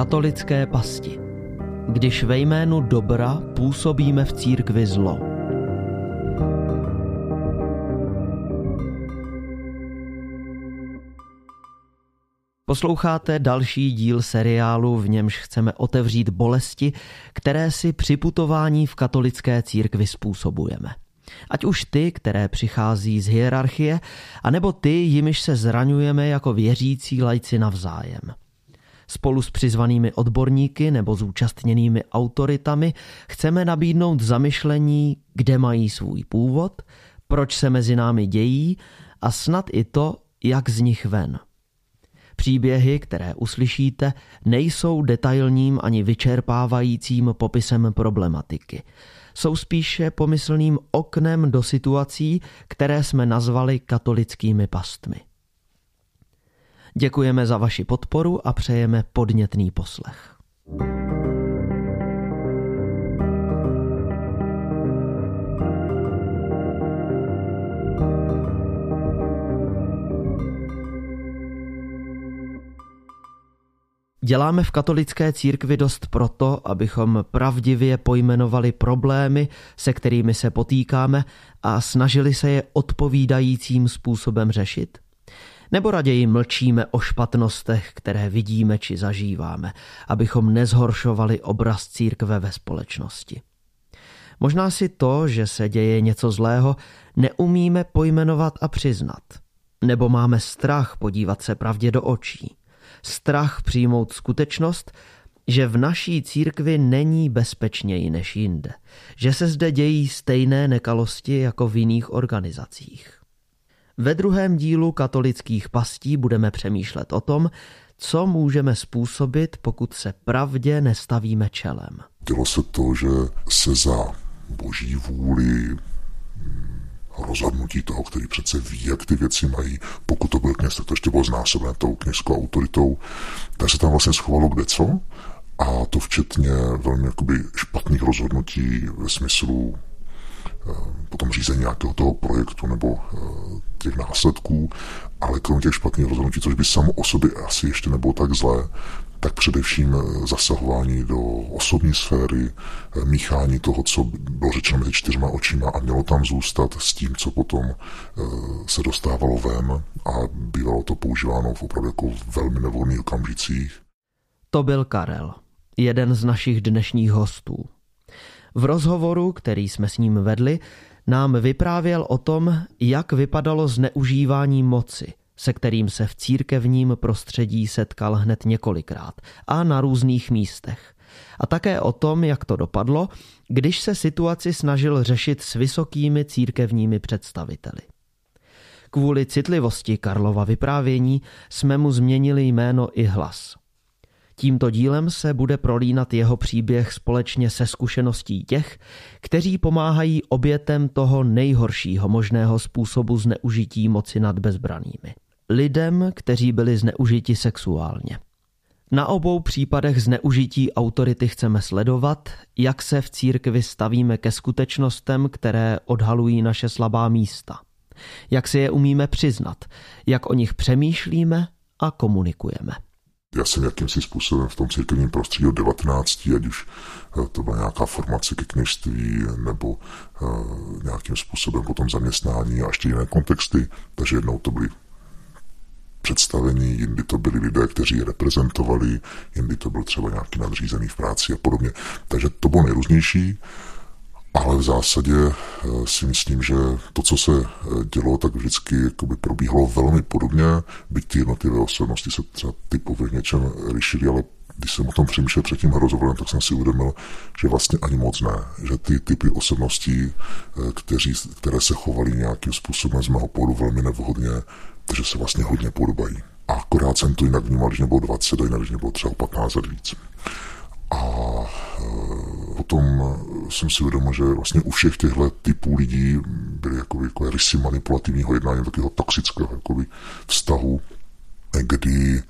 katolické pasti. Když ve jménu dobra působíme v církvi zlo. Posloucháte další díl seriálu, v němž chceme otevřít bolesti, které si při putování v katolické církvi způsobujeme. Ať už ty, které přichází z hierarchie, anebo ty, jimiž se zraňujeme jako věřící lajci navzájem. Spolu s přizvanými odborníky nebo zúčastněnými autoritami chceme nabídnout zamyšlení, kde mají svůj původ, proč se mezi námi dějí a snad i to, jak z nich ven. Příběhy, které uslyšíte, nejsou detailním ani vyčerpávajícím popisem problematiky. Jsou spíše pomyslným oknem do situací, které jsme nazvali katolickými pastmi. Děkujeme za vaši podporu a přejeme podnětný poslech. Děláme v katolické církvi dost proto, abychom pravdivě pojmenovali problémy, se kterými se potýkáme a snažili se je odpovídajícím způsobem řešit? Nebo raději mlčíme o špatnostech, které vidíme či zažíváme, abychom nezhoršovali obraz církve ve společnosti? Možná si to, že se děje něco zlého, neumíme pojmenovat a přiznat. Nebo máme strach podívat se pravdě do očí strach přijmout skutečnost, že v naší církvi není bezpečněji než jinde, že se zde dějí stejné nekalosti jako v jiných organizacích. Ve druhém dílu katolických pastí budeme přemýšlet o tom, co můžeme způsobit, pokud se pravdě nestavíme čelem. Dělo se to, že se za boží vůli rozhodnutí toho, který přece ví, jak ty věci mají. Pokud to byl kněz, tak to ještě bylo znásobené tou kněžskou autoritou. Tak se tam vlastně schovalo kde co a to včetně velmi jakoby špatných rozhodnutí ve smyslu potom řízení nějakého toho projektu nebo eh, těch následků, ale kromě těch špatných rozhodnutí, což by samo o sobě asi ještě nebylo tak zlé, tak především eh, zasahování do osobní sféry, eh, míchání toho, co bylo řečeno mezi čtyřma očima a mělo tam zůstat s tím, co potom eh, se dostávalo ven a bývalo to používáno v opravdu jako velmi nevhodných okamžicích. To byl Karel, jeden z našich dnešních hostů. V rozhovoru, který jsme s ním vedli, nám vyprávěl o tom, jak vypadalo zneužívání moci – se kterým se v církevním prostředí setkal hned několikrát a na různých místech. A také o tom, jak to dopadlo, když se situaci snažil řešit s vysokými církevními představiteli. Kvůli citlivosti Karlova vyprávění jsme mu změnili jméno i hlas. Tímto dílem se bude prolínat jeho příběh společně se zkušeností těch, kteří pomáhají obětem toho nejhoršího možného způsobu zneužití moci nad bezbranými lidem, kteří byli zneužiti sexuálně. Na obou případech zneužití autority chceme sledovat, jak se v církvi stavíme ke skutečnostem, které odhalují naše slabá místa. Jak si je umíme přiznat, jak o nich přemýšlíme a komunikujeme. Já jsem jakýmsi způsobem v tom církevním prostředí od 19, ať už eh, to byla nějaká formace ke kněžství nebo uh, nějakým způsobem potom zaměstnání a ještě jiné kontexty. Takže jednou to byly představení, jindy to byli lidé, kteří je reprezentovali, jindy to byl třeba nějaký nadřízený v práci a podobně. Takže to bylo nejrůznější, ale v zásadě eh, si myslím, že to, co se eh, dělo, tak vždycky jakoby probíhalo velmi podobně, byť ty jednotlivé osobnosti se třeba typově v něčem lišily, ale když jsem o tom přemýšlel před tím rozhovorem, tak jsem si uvědomil, že vlastně ani moc ne. Že ty typy osobností, eh, kteří, které se chovaly nějakým způsobem z mého pohledu velmi nevhodně, takže se vlastně hodně podobají. A akorát jsem to jinak vnímal, když mě bylo 20 a jinak, když mě bylo třeba 15 let víc. A potom jsem si uvědomil, že vlastně u všech těchto typů lidí byly jakoby, jako rysy manipulativního jednání, takového toxického jakoby, vztahu, kdy e,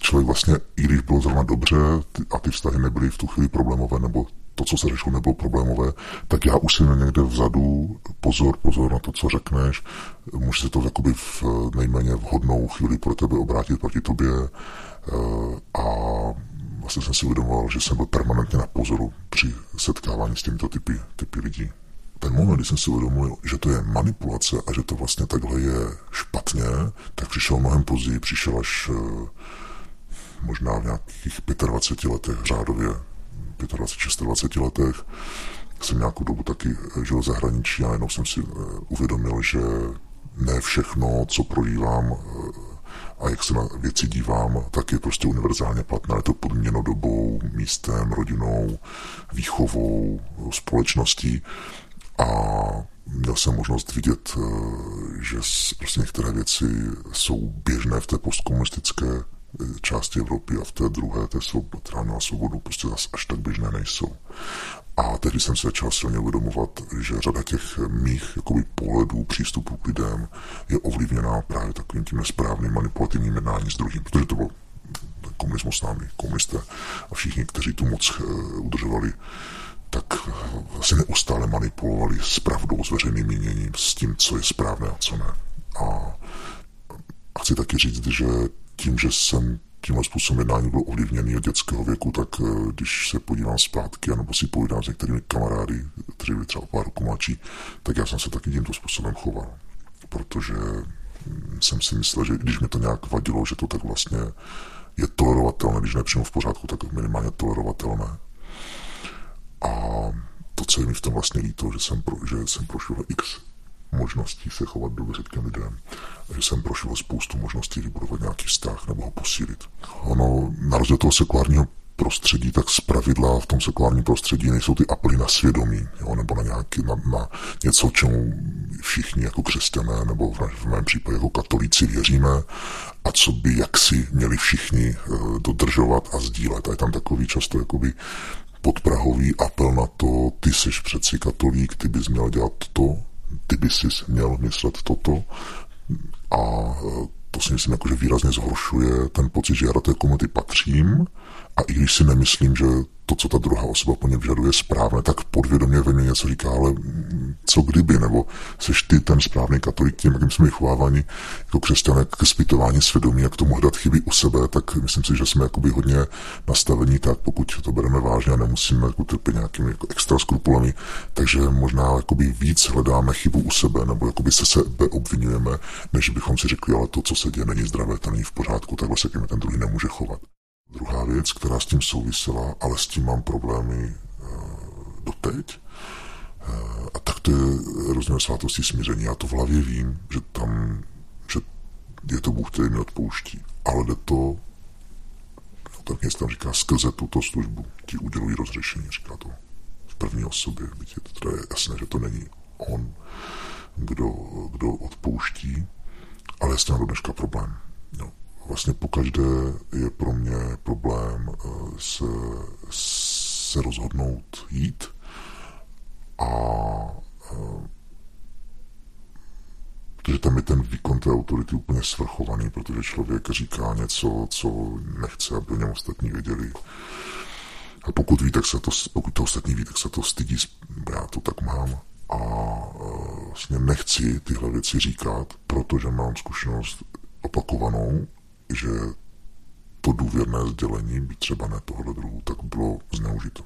člověk vlastně, i když bylo zrovna dobře a ty vztahy nebyly v tu chvíli problémové, nebo to, co se řešilo, nebylo problémové, tak já už jsem někde vzadu, pozor, pozor na to, co řekneš, může se to jakoby v nejméně vhodnou chvíli pro tebe obrátit proti tobě eh, a vlastně jsem si uvědomoval, že jsem byl permanentně na pozoru při setkávání s těmito typy, typy lidí. Ten moment, kdy jsem si uvědomil, že to je manipulace a že to vlastně takhle je špatně, tak přišel mnohem později, přišel až eh, možná v nějakých 25 letech řádově 25-26 letech jsem nějakou dobu taky eh, žil v zahraničí a jenom jsem si eh, uvědomil, že ne všechno, co prožívám a jak se na věci dívám, tak je prostě univerzálně platné. Je to podměno dobou, místem, rodinou, výchovou, společností a měl jsem možnost vidět, že prostě některé věci jsou běžné v té postkomunistické části Evropy a v té druhé, té svobod, která měla svobodu, prostě zase až tak běžné nejsou. A tehdy jsem se začal silně uvědomovat, že řada těch mých jakoby, pohledů, přístupů k lidem je ovlivněná právě takovým tím nesprávným manipulativním jednáním s druhým, protože to byl komunismus s námi, komunisté a všichni, kteří tu moc uh, udržovali, tak vlastně neustále manipulovali s pravdou, s veřejným míněním, s tím, co je správné a co ne. A chci taky říct, že tím, že jsem tímhle způsobem jednání byl ovlivněný od dětského věku, tak eh, když se podívám zpátky, nebo si povídám s některými kamarády, kteří byli třeba pár roku mladší, tak já jsem se taky tímto způsobem choval. Protože hm, jsem si myslel, že když mi to nějak vadilo, že to tak vlastně je tolerovatelné, když nepřímo v pořádku, tak minimálně tolerovatelné. A to, co je mi v tom vlastně líto, že jsem, pro, že jsem prošel x možností se chovat dobře k lidem. Že jsem prošel spoustu možností vybudovat nějaký vztah nebo ho posílit. Ono, na rozdíl toho sekulárního prostředí, tak z pravidla v tom sekulárním prostředí nejsou ty apely na svědomí, jo, nebo na, nějaký, na, na něco, čemu všichni jako křesťané, nebo v, v mém případě jako katolíci věříme a co by jaksi měli všichni e, dodržovat a sdílet. A je tam takový často jakoby podprahový apel na to, ty jsi přeci katolík, ty bys měl dělat to, ty by si měl myslet toto a e, to si myslím, jako, že výrazně zhoršuje ten pocit, že já do té komunity patřím. A i když si nemyslím, že to, co ta druhá osoba po něm vyžaduje, je správné, tak podvědomě ve mně něco říká, ale co kdyby, nebo seš ty ten správný katolík tím, jakým jsme vychováváni jako křesťané k zpytování svědomí, jak tomu hledat chyby u sebe, tak myslím si, že jsme jakoby hodně nastavení tak, pokud to bereme vážně a nemusíme jako trpět nějakými jako extra skrupulemi, takže možná jakoby víc hledáme chybu u sebe, nebo jakoby se sebe obvinujeme, než bychom si řekli, ale to, co se děje, není zdravé, to není v pořádku, takhle se ten druhý nemůže chovat. Druhá věc, která s tím souvisela, ale s tím mám problémy uh, doteď, uh, a tak to je rozměr svátosti smíření. Já to v hlavě vím, že tam, že je to Bůh, který mi odpouští. Ale jde to, no, ten měst tam říká, skrze tuto službu ti udělují rozřešení, říká to v první osobě. Byť je to teda jasné, že to není on, kdo, kdo odpouští, ale s tím do dneška problém. No vlastně pokaždé je pro mě problém eh, se, se rozhodnout jít a eh, protože tam je ten výkon té autority úplně svrchovaný, protože člověk říká něco, co nechce, aby o něm ostatní věděli. A pokud ví, tak se to, pokud to ostatní ví, tak se to stydí, já to tak mám. A eh, vlastně nechci tyhle věci říkat, protože mám zkušenost opakovanou že to důvěrné sdělení, byť třeba ne tohle druhu, tak bylo zneužito.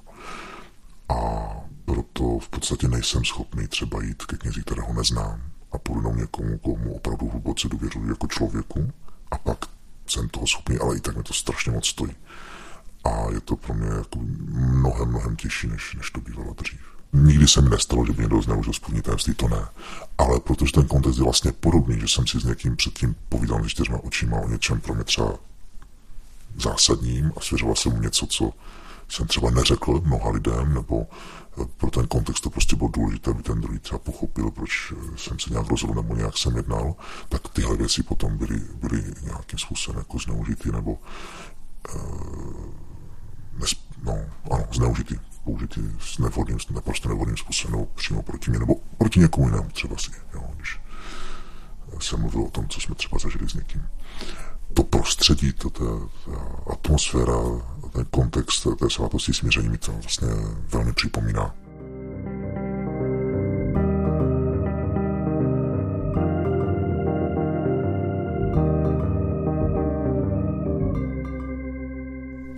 A proto v podstatě nejsem schopný třeba jít ke knězi, kterého neznám a půjdu někomu, komu opravdu hluboce důvěřuji jako člověku a pak jsem toho schopný, ale i tak mi to strašně moc stojí. A je to pro mě jako mnohem, mnohem těžší, než, než to bývalo dřív. Nikdy se mi nestalo, že by někdo zneužil tajemství, to ne. Ale protože ten kontext je vlastně podobný, že jsem si s někým předtím povídal se čtyřma očima o něčem pro mě třeba zásadním a svěřoval jsem mu něco, co jsem třeba neřekl mnoha lidem, nebo eh, pro ten kontext to prostě bylo důležité, aby ten druhý třeba pochopil, proč eh, jsem se nějak rozhodl nebo nějak jsem jednal, tak tyhle věci potom byly, byly nějakým způsobem jako zneužity nebo uh, nes, no, ano, zneužity použity s nevhodným, naprosto nevhodným způsobem, nebo přímo proti mě, nebo proti někomu jinému třeba si, jo, když jsem mluvil o tom, co jsme třeba zažili s někým. To prostředí, to, ta, ta atmosféra, ten kontext té svatosti smíření mi to vlastně velmi připomíná.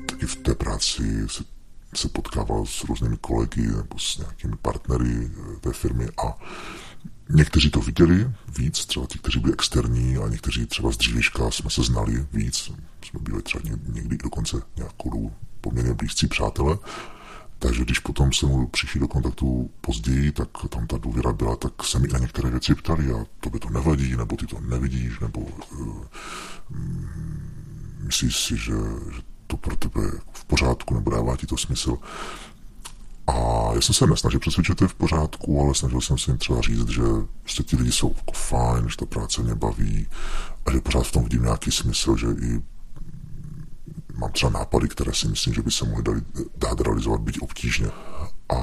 Taky v té práci se, se potkával s různými kolegy nebo s nějakými partnery té firmy a Někteří to viděli víc, třeba ti, kteří byli externí, a někteří třeba z dřívějška jsme se znali víc. Jsme byli třeba někdy dokonce nějakou poměrně blízcí přátelé. Takže když potom se mu přišli do kontaktu později, tak tam ta důvěra byla, tak se mi na některé věci ptali a to by to nevadí, nebo ty to nevidíš, nebo uh, myslíš si, že, že to pro tebe v pořádku, nebo dává ti to smysl. A já jsem se nesnažil přesvědčit, že to je v pořádku, ale snažil jsem se jim třeba říct, že prostě ti lidi jsou jako fajn, že ta práce mě baví a že pořád v tom vidím nějaký smysl, že i mám třeba nápady, které si myslím, že by se mohly dát realizovat být obtížně. A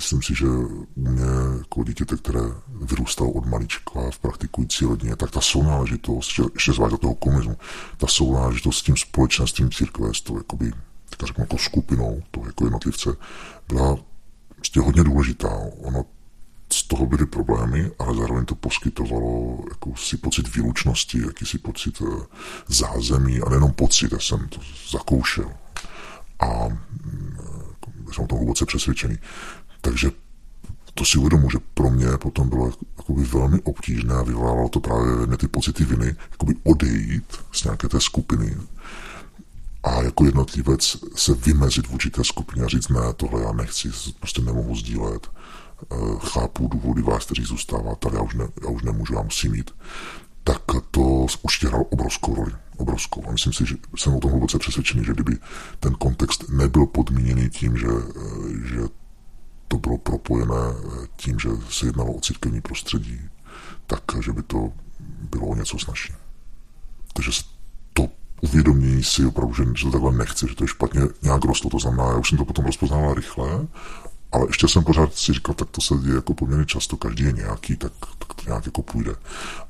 myslím si, že u mě jako dítěte, které vyrůstalo od malička v praktikující rodině, tak ta sounáležitost, ještě zvlášť do toho komunismu, ta sounáležitost s tím společenstvím církve, s tou jakoby teďka řeknu jako skupinou, to jako jednotlivce, byla prostě hodně důležitá. Ono z toho byly problémy, ale zároveň to poskytovalo jakousi pocit výlučnosti, jakýsi pocit eh, zázemí a nejenom pocit, já jsem to zakoušel. A mm, jsem o tom hluboce přesvědčený. Takže to si uvědomu, že pro mě potom bylo jakoby velmi obtížné a vyvolávalo to právě ne ty pocity viny, jakoby odejít z nějaké té skupiny, a jako jednotlivec se vymezit v určité skupině a říct, ne, tohle já nechci, prostě nemohu sdílet, eh, chápu důvody vás, kteří zůstáváte, ale já už, ne, já už nemůžu, já musím jít, tak to určitě hrál obrovskou roli. Obrovskou. A myslím si, že jsem o tom hluboce přesvědčený, že kdyby ten kontext nebyl podmíněný tím, že, eh, že to bylo propojené eh, tím, že se jednalo o církevní prostředí, tak že by to bylo o něco snažší. Takže uvědomění si opravdu, že, že to takhle nechci, že to je špatně nějak rostlo, to znamená, já už jsem to potom rozpoznával rychle, ale ještě jsem pořád si říkal, tak to se děje jako poměrně často, každý je nějaký, tak, tak to nějak jako půjde.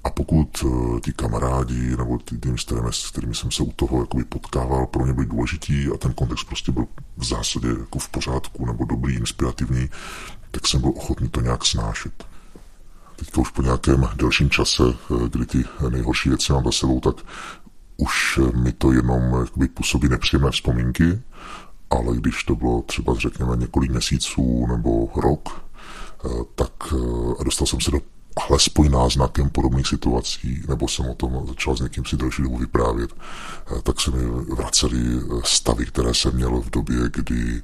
A pokud uh, ti kamarádi nebo ty, ty s, kterými, s kterými jsem se u toho jakoby potkával, pro mě byli důležití a ten kontext prostě byl v zásadě jako v pořádku nebo dobrý, inspirativní, tak jsem byl ochotný to nějak snášet. Teďka už po nějakém delším čase, eh, kdy ty nejhorší věci mám za sebou, tak už mi to jenom jakoby, působí nepříjemné vzpomínky, ale když to bylo třeba řekněme několik měsíců nebo rok, eh, tak eh, a dostal jsem se do alespoň náznakem podobných situací, nebo jsem o tom začal s někým si další dobu vyprávět, eh, tak se mi vracely stavy, které jsem měl v době, kdy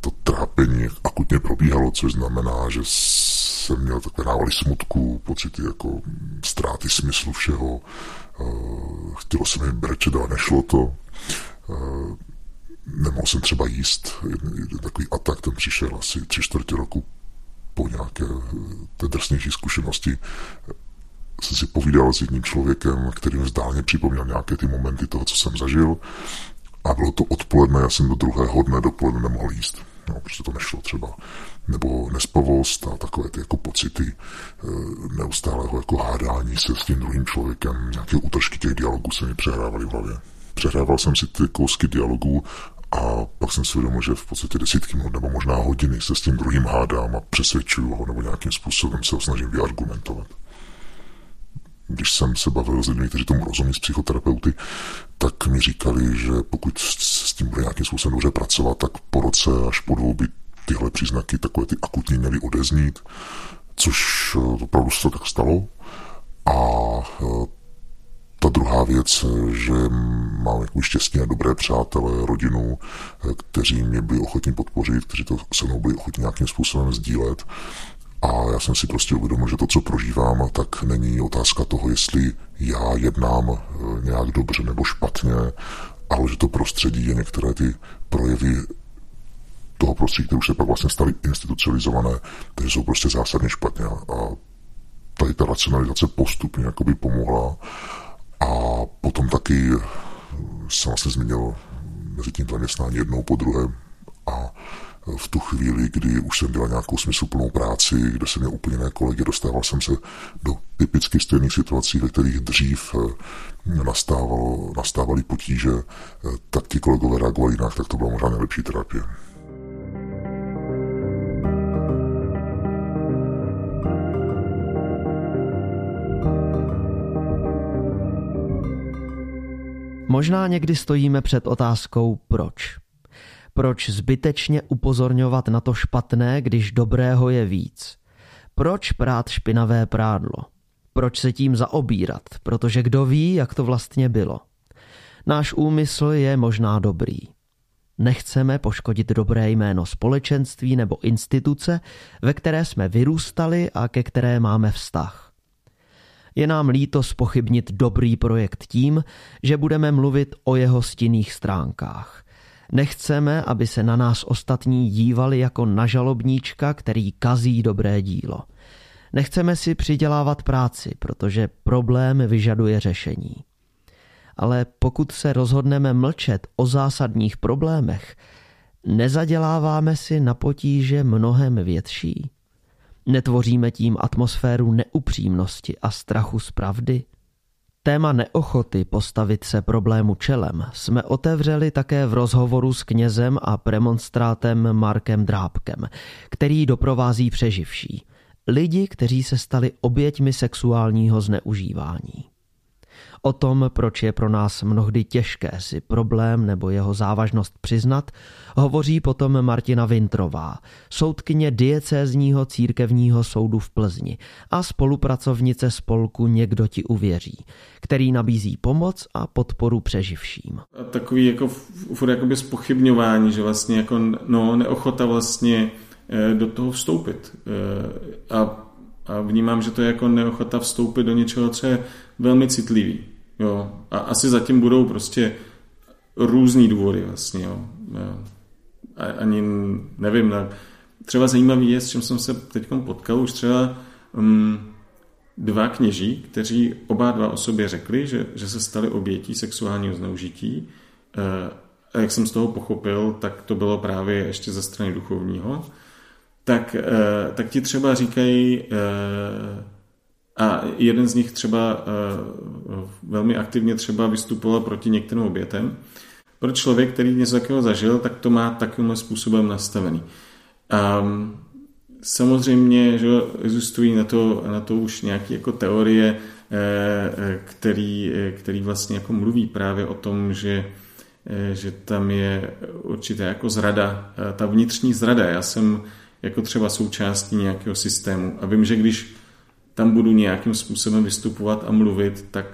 to trápení akutně probíhalo, což znamená, že jsem měl takové návaly smutku, pocity jako ztráty smyslu všeho, Eh, chtělo se mi brečet, ale nešlo to. Eh, nemohl jsem třeba jíst. Jeden takový atak, ten přišel asi tři čtvrtě roku po nějaké eh, té drsnější zkušenosti jsem si povídal s jedním člověkem, který mi zdálně připomněl nějaké ty momenty toho, co jsem zažil. A bylo to odpoledne, já jsem do druhého dne dopoledne nemohl jíst. No, prostě to nešlo třeba nebo nespavost a takové ty jako pocity e, neustálého jako hádání se s tím druhým člověkem, nějaké útržky těch dialogů se mi přehrávaly v hlavě. Přehrával jsem si ty kousky dialogů a pak jsem si uvědomil, že v podstatě desítky minut nebo možná hodiny se s tím druhým hádám a přesvědčuju ho nebo nějakým způsobem se ho snažím vyargumentovat. Když jsem se bavil s lidmi, kteří tomu rozumí, s psychoterapeuty, tak mi říkali, že pokud s tím bude nějakým způsobem dobře pracovat, tak po roce až po dvou by tyhle příznaky, takové ty akutní měly odeznít, což eh, opravdu se tak stalo. A eh, ta druhá věc, že mám jako štěstí a dobré přátelé, rodinu, eh, kteří mě byli ochotní podpořit, kteří to se mnou byli ochotní nějakým způsobem sdílet. A já jsem si prostě uvědomil, že to, co prožívám, tak není otázka toho, jestli já jednám nějak dobře nebo špatně, ale že to prostředí je některé ty projevy toho prostředí, které už se pak vlastně staly institucionalizované, takže jsou prostě zásadně špatně. A tady ta racionalizace postupně jakoby pomohla. A potom taky jsem vlastně zmínil mezi tím zaměstnání jednou po druhé a v tu chvíli, kdy už jsem dělal nějakou smysluplnou práci, kde jsem měl úplně jiné kolegy, dostával jsem se do typicky stejných situací, ve kterých dřív nastávalo, nastávaly potíže, tak ti kolegové reagovali jinak, tak to byla možná nejlepší terapie. Možná někdy stojíme před otázkou proč. Proč zbytečně upozorňovat na to špatné, když dobrého je víc? Proč prát špinavé prádlo? Proč se tím zaobírat? Protože kdo ví, jak to vlastně bylo? Náš úmysl je možná dobrý. Nechceme poškodit dobré jméno společenství nebo instituce, ve které jsme vyrůstali a ke které máme vztah. Je nám líto spochybnit dobrý projekt tím, že budeme mluvit o jeho stinných stránkách. Nechceme, aby se na nás ostatní dívali jako na žalobníčka, který kazí dobré dílo. Nechceme si přidělávat práci, protože problém vyžaduje řešení. Ale pokud se rozhodneme mlčet o zásadních problémech, nezaděláváme si na potíže mnohem větší. Netvoříme tím atmosféru neupřímnosti a strachu z pravdy? Téma neochoty postavit se problému čelem jsme otevřeli také v rozhovoru s knězem a premonstrátem Markem Drábkem, který doprovází přeživší. Lidi, kteří se stali oběťmi sexuálního zneužívání. O tom, proč je pro nás mnohdy těžké si problém nebo jeho závažnost přiznat, hovoří potom Martina Vintrová, soudkyně diecézního církevního soudu v Plzni a spolupracovnice spolku Někdo ti uvěří, který nabízí pomoc a podporu přeživším. Takový jako furt jakoby spochybňování, že vlastně jako no, neochota vlastně eh, do toho vstoupit. Eh, a, a vnímám, že to je jako neochota vstoupit do něčeho, co je velmi citlivý. Jo. A asi zatím budou prostě různý důvody vlastně. Jo. A, ani nevím, ne. třeba zajímavý je, s čím jsem se teď potkal, už třeba um, dva kněží, kteří oba dva o sobě řekli, že, že se stali obětí sexuálního zneužití. E, a jak jsem z toho pochopil, tak to bylo právě ještě ze strany duchovního. Tak, e, tak ti třeba říkají, e, a jeden z nich třeba uh, velmi aktivně třeba vystupoval proti některým obětem. Pro člověk, který něco takového zažil, tak to má takovým způsobem nastavený. Um, samozřejmě, že existují na to, na to už nějaké jako teorie, eh, který, který vlastně jako mluví právě o tom, že, že tam je určitě jako zrada, ta vnitřní zrada. Já jsem jako třeba součástí nějakého systému a vím, že když tam budu nějakým způsobem vystupovat a mluvit, tak,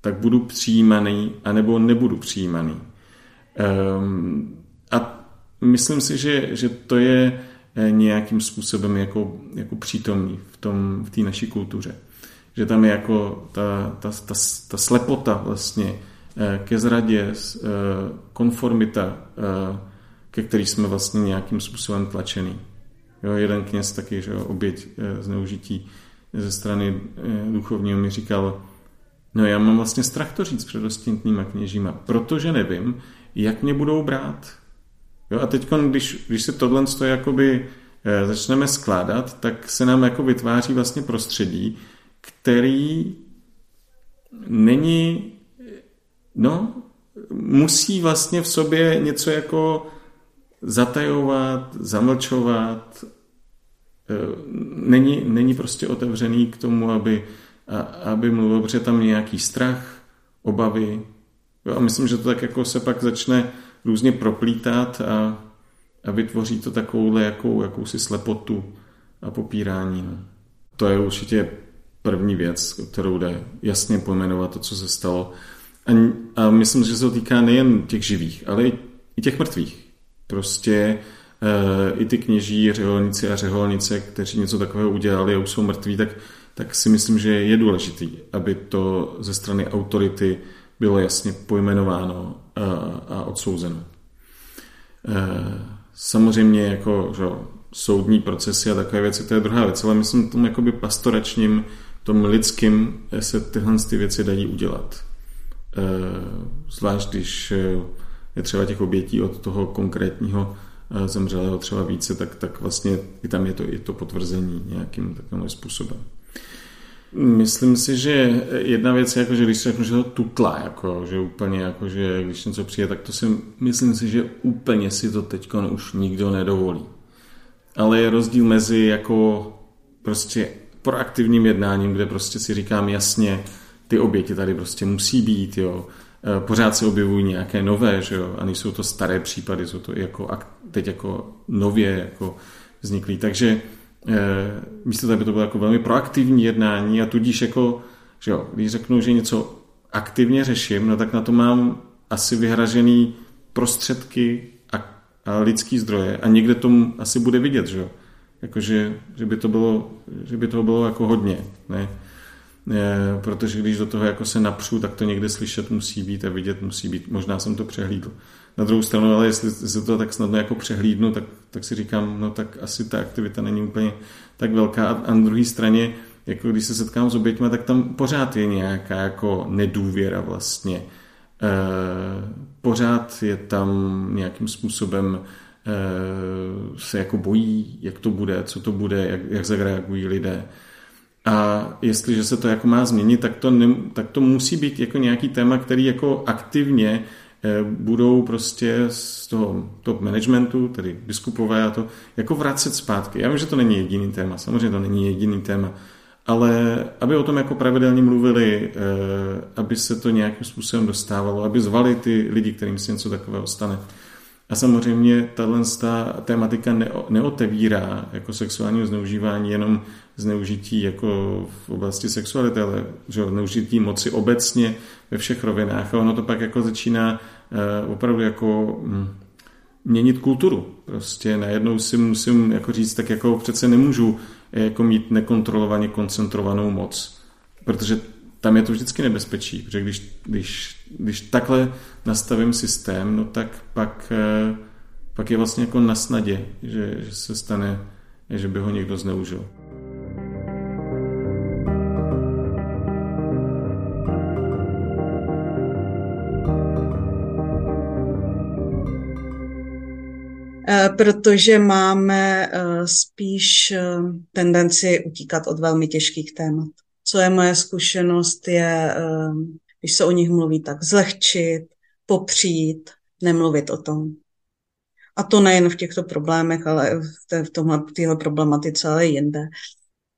tak budu přijímaný, anebo nebudu přijímaný. Um, a myslím si, že, že to je eh, nějakým způsobem jako, jako přítomný v, tom, v té naší kultuře. Že tam je jako ta, ta, ta, ta slepota vlastně eh, ke zradě, eh, konformita, ke který jsme vlastně nějakým způsobem tlačený. Jo, jeden kněz taky, že oběť zneužití ze strany eh, duchovního mi říkal, no já mám vlastně strach to říct před dostintnýma kněžíma, protože nevím, jak mě budou brát. Jo, a teď, když, když se tohle stojí, jakoby eh, začneme skládat, tak se nám jako vytváří vlastně prostředí, který není, no, musí vlastně v sobě něco jako zatajovat, zamlčovat, Eh, není, není prostě otevřený k tomu, aby, a, aby mluvil, protože tam nějaký strach, obavy. Jo, a myslím, že to tak jako se pak začne různě proplítat a, a vytvoří to takovouhle jakou, jakousi slepotu a popírání. No. To je určitě první věc, kterou jde jasně pojmenovat to, co se stalo. A, a myslím, že se to týká nejen těch živých, ale i těch mrtvých. Prostě Eh, i ty kněží, řeholníci a řeholnice, kteří něco takového udělali a už jsou mrtví, tak, tak si myslím, že je důležitý, aby to ze strany autority bylo jasně pojmenováno a, a odsouzeno. Eh, samozřejmě jako že, soudní procesy a takové věci, to je druhá věc, ale myslím tom jakoby pastoračním, tom lidským se tyhle ty věci dají udělat. Eh, zvlášť když je třeba těch obětí od toho konkrétního zemřelého třeba více, tak, tak vlastně i tam je to, je to potvrzení nějakým takovým způsobem. Myslím si, že jedna věc je, jako, že když se řeknu, že to tutla, jako, že úplně, jako, že když něco přijde, tak to si myslím si, že úplně si to teď už nikdo nedovolí. Ale je rozdíl mezi jako prostě proaktivním jednáním, kde prostě si říkám jasně, ty oběti tady prostě musí být, jo. E, pořád se objevují nějaké nové, že jo, a nejsou to staré případy, jsou to i jako teď jako nově jako vzniklý. Takže Eh, místo toho, aby to bylo jako velmi proaktivní jednání a tudíž jako, že jo, když řeknu, že něco aktivně řeším, no tak na to mám asi vyhražený prostředky a, a lidský zdroje a někde tomu asi bude vidět, že jo. Jakože, že by to bylo, že by toho bylo jako hodně, ne? Protože když do toho jako se napřu, tak to někde slyšet musí být a vidět musí být. Možná jsem to přehlídl. Na druhou stranu, ale jestli, jestli to tak snadno jako přehlídnu, tak, tak si říkám, no tak asi ta aktivita není úplně tak velká. A, a na druhé straně, jako když se setkám s oběťmi, tak tam pořád je nějaká jako nedůvěra vlastně. E, pořád je tam nějakým způsobem e, se jako bojí, jak to bude, co to bude, jak, jak zareagují lidé. A jestliže se to jako má změnit, tak to, ne, tak to musí být jako nějaký téma, který jako aktivně Eh, budou prostě z toho top managementu, tedy biskupové a to, jako vracet zpátky. Já vím, že to není jediný téma, samozřejmě to není jediný téma, ale aby o tom jako pravidelně mluvili, eh, aby se to nějakým způsobem dostávalo, aby zvali ty lidi, kterým se něco takového stane. A samozřejmě tahle tématika neotevírá jako sexuální zneužívání jenom zneužití jako v oblasti sexuality, ale že zneužití moci obecně ve všech rovinách a ono to pak jako začíná uh, opravdu jako hm, měnit kulturu. Prostě najednou si musím jako říct, tak jako přece nemůžu jako mít nekontrolovaně koncentrovanou moc, protože tam je to vždycky nebezpečí, protože když, když, když takhle nastavím systém, no tak pak, eh, pak je vlastně jako na snadě, že, že se stane, že by ho někdo zneužil. Protože máme eh, spíš tendenci utíkat od velmi těžkých témat co je moje zkušenost, je, když se o nich mluví, tak zlehčit, popřít, nemluvit o tom. A to nejen v těchto problémech, ale v, té, v tomhle, téhle problematice, ale i jinde.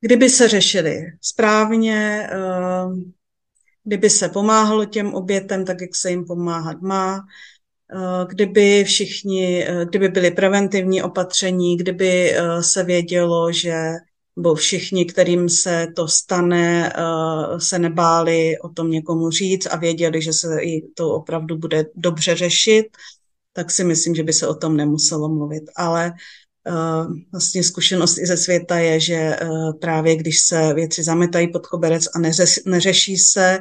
Kdyby se řešili správně, kdyby se pomáhalo těm obětem tak, jak se jim pomáhat má, eh, kdyby všichni, eh, kdyby byly preventivní opatření, kdyby eh, se vědělo, že nebo všichni, kterým se to stane, eh, se nebáli o tom někomu říct a věděli, že se i to opravdu bude dobře řešit, tak si myslím, že by se o tom nemuselo mluvit. Ale eh, vlastně zkušenost i ze světa je, že eh, právě když se věci zametají pod koberec a neřeší se,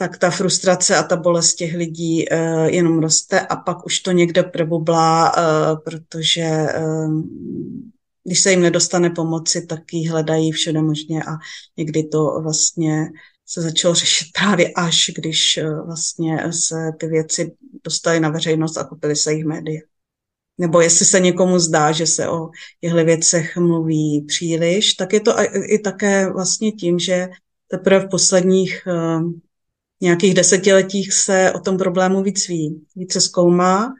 tak ta frustrace a ta bolest těch lidí jenom roste a pak už to někde prebublá, protože když se jim nedostane pomoci, tak ji hledají všude možně a někdy to vlastně se začalo řešit právě až, když vlastně se ty věci dostaly na veřejnost a kupily se jich média. Nebo jestli se někomu zdá, že se o těchto věcech mluví příliš, tak je to i také vlastně tím, že teprve v posledních uh, nějakých desetiletích se o tom problému víc ví, více zkoumá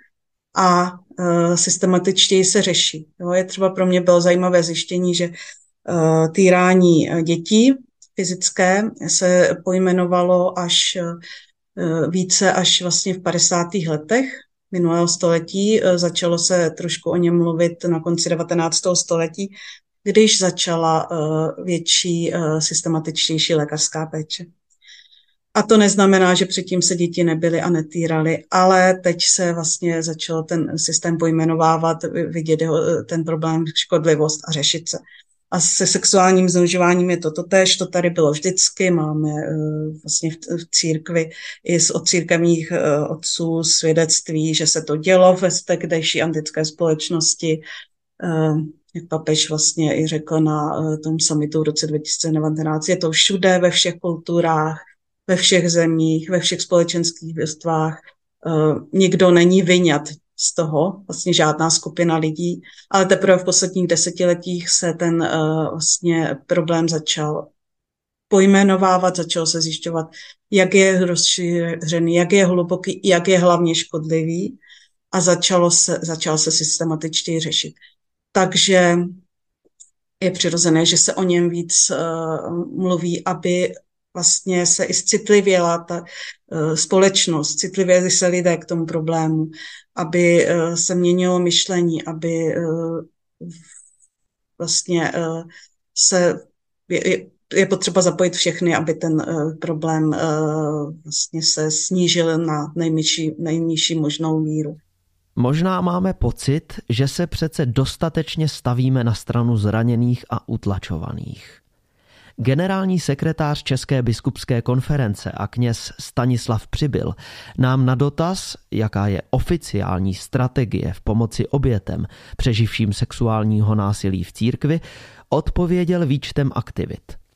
a uh, systematičtěji se řeší. Jo, je třeba pro mě bylo zajímavé zjištění, že uh, týrání eh, dětí fyzické se pojmenovalo až uh, více až vlastně v 50. letech minulého století. Uh, začalo se trošku o něm mluvit na konci 19. století, když začala uh, větší, uh, systematičtější lékařská péče. A to neznamená, že předtím se děti nebyly a netýraly, ale teď se vlastně začal ten systém pojmenovávat, vidět jeho, ten problém, škodlivost a řešit se. A se sexuálním zneužíváním je to totéž, to tady bylo vždycky, máme uh, vlastně v, církvi i z od církevních uh, otců svědectví, že se to dělo ve tehdejší antické společnosti, jak papež vlastně i řekl na tom summitu v roce 2019, je to všude, ve všech kulturách, ve všech zemích, ve všech společenských vrstvách. Eh, nikdo není vyňat z toho, vlastně žádná skupina lidí, ale teprve v posledních desetiletích se ten uh, vlastně problém začal pojmenovávat, začalo se zjišťovat, jak je rozšířený, jak je hluboký, jak je hlavně škodlivý a začalo se, začalo se systematičtěji řešit. Takže je přirozené, že se o něm víc uh, mluví, aby vlastně se i citlivěla ta uh, společnost, citlivěli se lidé k tomu problému, aby uh, se měnilo myšlení, aby uh, vlastně se je, potřeba zapojit všechny, aby ten problém vlastně se snížil na nejnižší, nejnižší možnou míru. Možná máme pocit, že se přece dostatečně stavíme na stranu zraněných a utlačovaných. Generální sekretář České biskupské konference a kněz Stanislav Přibyl nám na dotaz, jaká je oficiální strategie v pomoci obětem přeživším sexuálního násilí v církvi, odpověděl výčtem aktivit –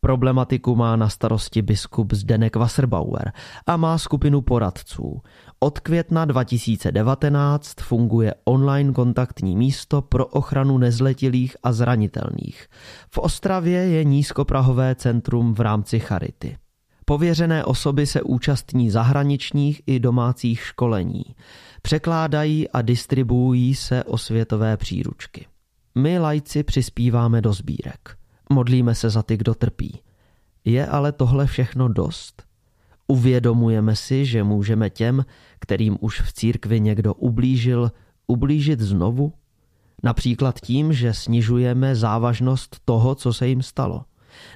Problematiku má na starosti biskup Zdenek Wasserbauer a má skupinu poradců. Od května 2019 funguje online kontaktní místo pro ochranu nezletilých a zranitelných. V Ostravě je nízkoprahové centrum v rámci Charity. Pověřené osoby se účastní zahraničních i domácích školení. Překládají a distribuují se osvětové příručky. My lajci přispíváme do sbírek. Modlíme se za ty, kdo trpí. Je ale tohle všechno dost? Uvědomujeme si, že můžeme těm, kterým už v církvi někdo ublížil, ublížit znovu? Například tím, že snižujeme závažnost toho, co se jim stalo.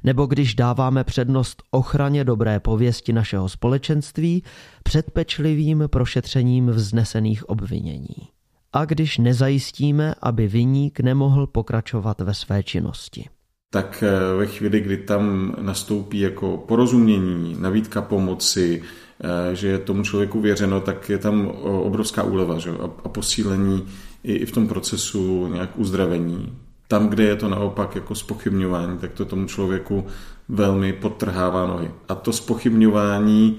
Nebo když dáváme přednost ochraně dobré pověsti našeho společenství před pečlivým prošetřením vznesených obvinění. A když nezajistíme, aby viník nemohl pokračovat ve své činnosti tak eh, ve chvíli, kdy tam nastoupí jako porozumění, navídka pomoci, eh, že je tomu člověku věřeno, tak je tam obrovská úleva že? a posílení i v tom procesu nějak uzdravení. Tam, kde je to naopak jako spochybňování, tak to tomu člověku velmi podtrhává nohy. A to spochybňování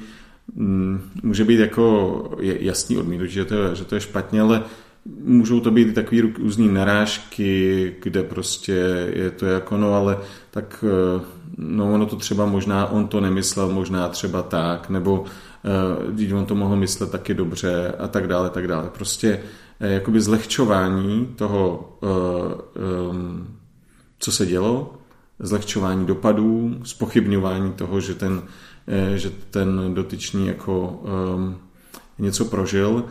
mm, může být jako jasný odmítnutí, že to je, že to je špatně, ale můžou to být takové různé narážky, kde prostě je to jako, no ale tak, eh, no ono to třeba možná, on to nemyslel, možná třeba tak, nebo když on to mohl myslet taky dobře a tak dále, tak dále. Prostě eh, jakoby zlehčování toho, eh, co se dělo, zlehčování dopadů, spochybňování toho, že ten, že ten dotyčný jako něco prožil,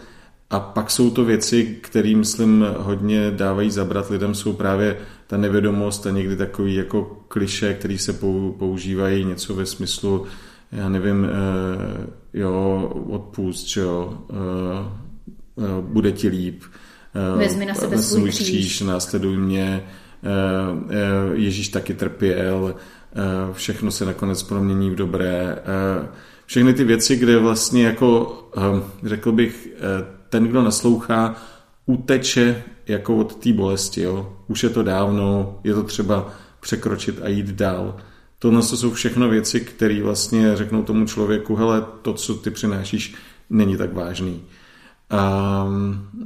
a pak jsou to věci, které, myslím, hodně dávají zabrat lidem, jsou právě ta nevědomost a někdy takový jako kliše, který se používají něco ve smyslu, já nevím, eh, jo, odpust, jo, eh, eh, bude ti líp. Vezmi na sebe svůj kříž. kříž, následuj mě, Ježíš taky trpěl, všechno se nakonec promění v dobré. Všechny ty věci, kde vlastně jako, řekl bych, ten, kdo naslouchá, uteče jako od té bolesti. Jo? Už je to dávno, je to třeba překročit a jít dál. To jsou všechno věci, které vlastně řeknou tomu člověku, hele, to, co ty přinášíš, není tak vážný. A,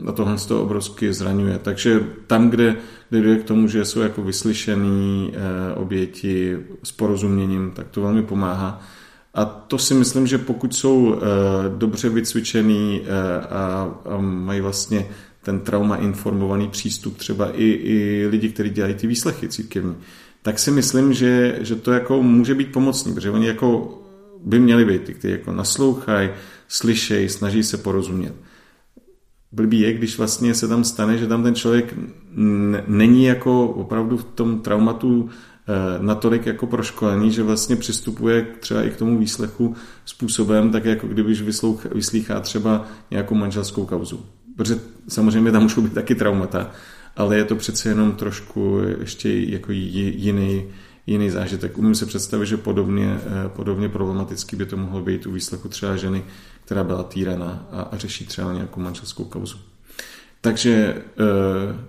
a tohle to obrovsky zraňuje. Takže tam, kde, kde jde k tomu, že jsou jako vyslyšený e, oběti s porozuměním, tak to velmi pomáhá. A to si myslím, že pokud jsou uh, dobře vycvičený uh, a, mají vlastně ten trauma informovaný přístup, třeba i, i lidi, kteří dělají ty výslechy církevní, tak si myslím, že, že to jako může být pomocný, protože oni jako by měli být ty, kteří jako naslouchají, slyšejí, snaží se porozumět. Blbý je, když vlastně se tam stane, že tam ten člověk není jako opravdu v tom traumatu Eh, natolik jako proškolený, že vlastně přistupuje třeba i k tomu výslechu způsobem, tak jako kdybyž vyslýchá třeba nějakou manželskou kauzu. Protože samozřejmě tam můžou být taky traumata, ale je to přece jenom trošku ještě jako jiný, jiný zážitek. Umím se představit, že podobně, eh, podobně problematický by to mohlo být u výslechu třeba ženy, která byla týrana a, a řeší třeba nějakou manželskou kauzu. Takže eh,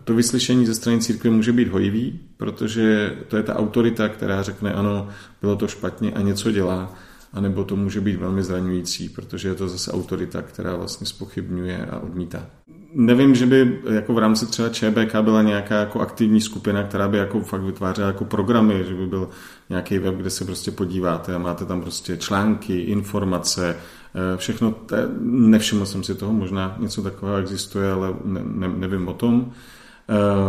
to vyslyšení ze strany církve může být hojivý, protože to je ta autorita, která řekne ano, bylo to špatně a něco dělá. anebo to může být velmi zraňující, protože je to zase autorita, která vlastně spochybňuje a odmítá. Nevím, že by jako v rámci třeba ČBK byla nějaká jako aktivní skupina, která by jako fakt vytvářela jako programy, že by byl nějaký web, kde se prostě podíváte a máte tam prostě články, informace, eh, všechno, nevšiml jsem si toho, možná něco takového existuje, ale ne, ne, nevím o tom.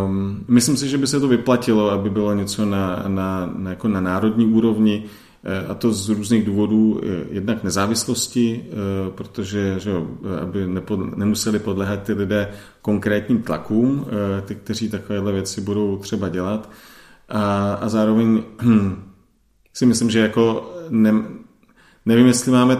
Um, myslím si, že by se to vyplatilo, aby bylo něco na, na, na, jako na národní úrovni, eh, a to z různých důvodů, eh, jednak nezávislosti, protože že, aby nepod, nemuseli podléhat ty lidé konkrétním tlakům, ty, kteří takovéhle věci budou třeba dělat. A, a zároveň hm, si myslím, že jako ne, nevím, jestli máme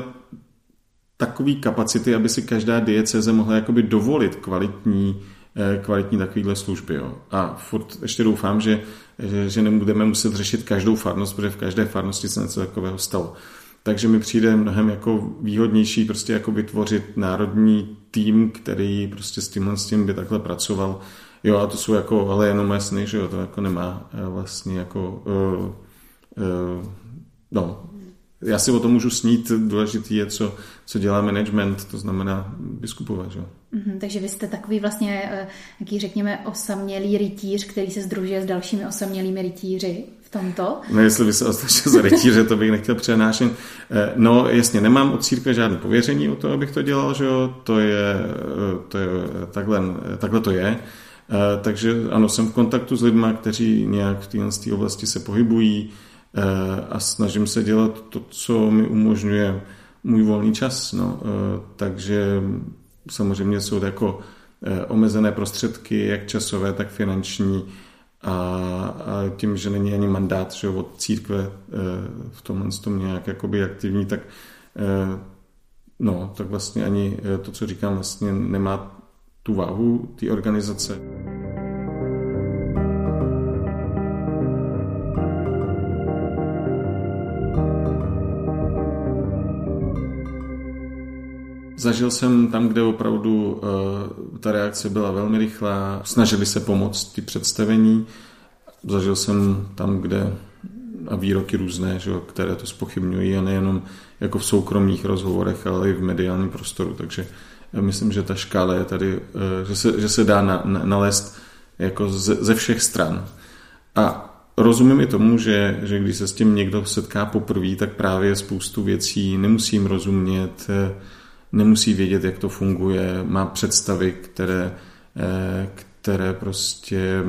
takový kapacity, aby si každá dieceze mohla jakoby dovolit kvalitní Eh, kvalitní takovýhle služby. Jo. A furt ještě doufám, že, že, že nebudeme muset řešit každou farnost, protože v každé farnosti se něco takového stalo. Takže mi přijde mnohem jako výhodnější prostě jako vytvořit národní tým, který prostě s tímhle s tím by takhle pracoval. Jo, a to jsou jako, ale jenom sny, že jo, to jako nemá eh, vlastně jako, uh, uh, no, já si o tom můžu snít, důležitý je, co, co dělá management, to znamená biskupové. Že? Mm-hmm, takže vy jste takový vlastně, eh, jaký řekněme, osamělý rytíř, který se združuje s dalšími osamělými rytíři v tomto? No jestli by se označil za rytíře, to bych nechtěl přenášet. Eh, no jasně, nemám od církve žádné pověření o to, abych to dělal, že jo? To je, eh, to je takhle, takhle to je. Takže ano, jsem v kontaktu s lidmi, kteří nějak v této oblasti se pohybují, a snažím se dělat to, co mi umožňuje můj volný čas. No. Eh, takže samozřejmě jsou to jako eh, omezené prostředky, jak časové, tak finanční. A, a tím, že není ani mandát že od církve v tomhle tom nějak jakoby aktivní, tak no, tak vlastně ani to, co říkám, vlastně nemá tu váhu té organizace. Zažil jsem tam, kde opravdu uh, ta reakce byla velmi rychlá, snažili se pomoct ty představení. Zažil jsem tam, kde a výroky různé, že, které to spochybňují a nejenom jako v soukromých rozhovorech, ale i v mediálním prostoru. Takže já myslím, že ta škála je tady, uh, že se, že se dá na, na, nalézt jako ze, ze všech stran. A rozumím i tomu, že, že když se s tím někdo setká poprvé, tak právě spoustu věcí nemusím rozumět, nemusí vědět, jak to funguje, má představy, které, eh, které prostě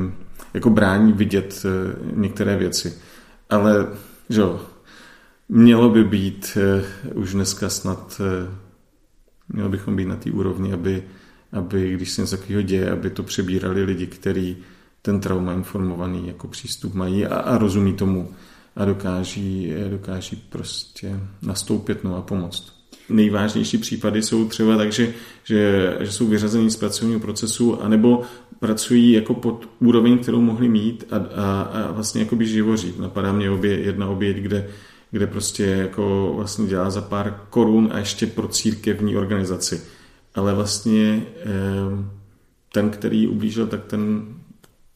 jako brání vidět eh, některé věci. Ale že mělo by být eh, už dneska snad, mělo bychom být na té úrovni, aby, aby když se něco takového děje, aby to přebírali lidi, kteří ten trauma informovaný jako přístup mají a, a rozumí tomu a dokáží, dokáží prostě nastoupit no a pomoct nejvážnější případy jsou třeba tak, že, že, že jsou vyřazení z pracovního procesu, anebo pracují jako pod úroveň, kterou mohli mít a, a, a vlastně jako by živoří. Napadá mě obě, jedna oběť, kde, kde prostě jako vlastně dělá za pár korun a ještě pro církevní organizaci. Ale vlastně ten, který ublížil, tak ten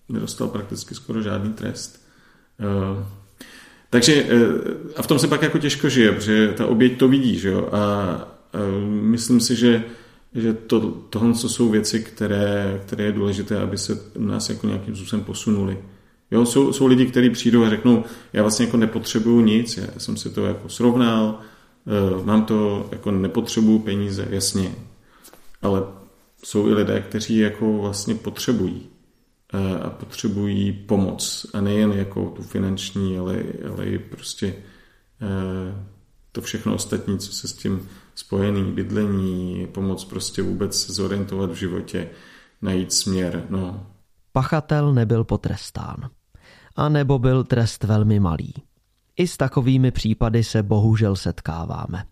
nedostal prakticky skoro žádný trest. Takže eh, a v tom se pak jako těžko žije, protože ta oběť to vidí, že jo? A, a myslím si, že, že to, tohle co jsou věci, které, které je důležité, aby se nás jako nějakým způsobem posunuli. Jo, jsou, jsou lidi, kteří přijdou a řeknou, já vlastně jako nepotřebuju nic, já jsem si to jako srovnal, eh, mám to, jako nepotřebuju peníze, jasně. Ale jsou i lidé, kteří jako vlastně potřebují a potřebují pomoc. A nejen jako tu finanční, ale, ale i prostě to všechno ostatní, co se s tím spojený, bydlení, pomoc prostě vůbec se zorientovat v životě, najít směr. No. Pachatel nebyl potrestán. A nebo byl trest velmi malý. I s takovými případy se bohužel setkáváme.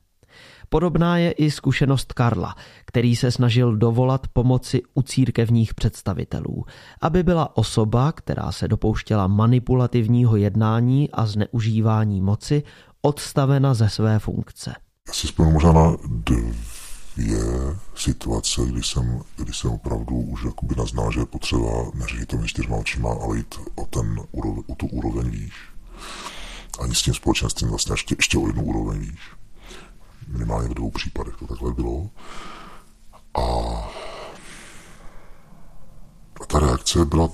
Podobná je i zkušenost Karla, který se snažil dovolat pomoci u církevních představitelů, aby byla osoba, která se dopouštěla manipulativního jednání a zneužívání moci, odstavena ze své funkce. Já si možná na dvě situace, kdy jsem, kdy jsem opravdu už jakoby naznal, že je potřeba neřešit to čtyřma očima, ale jít o, ten, o tu úroveň výš. Ani s tím společenstvím vlastně ještě, ještě o jednu úroveň výš. Minimálně v dvou případech to takhle bylo. A, a ta reakce byla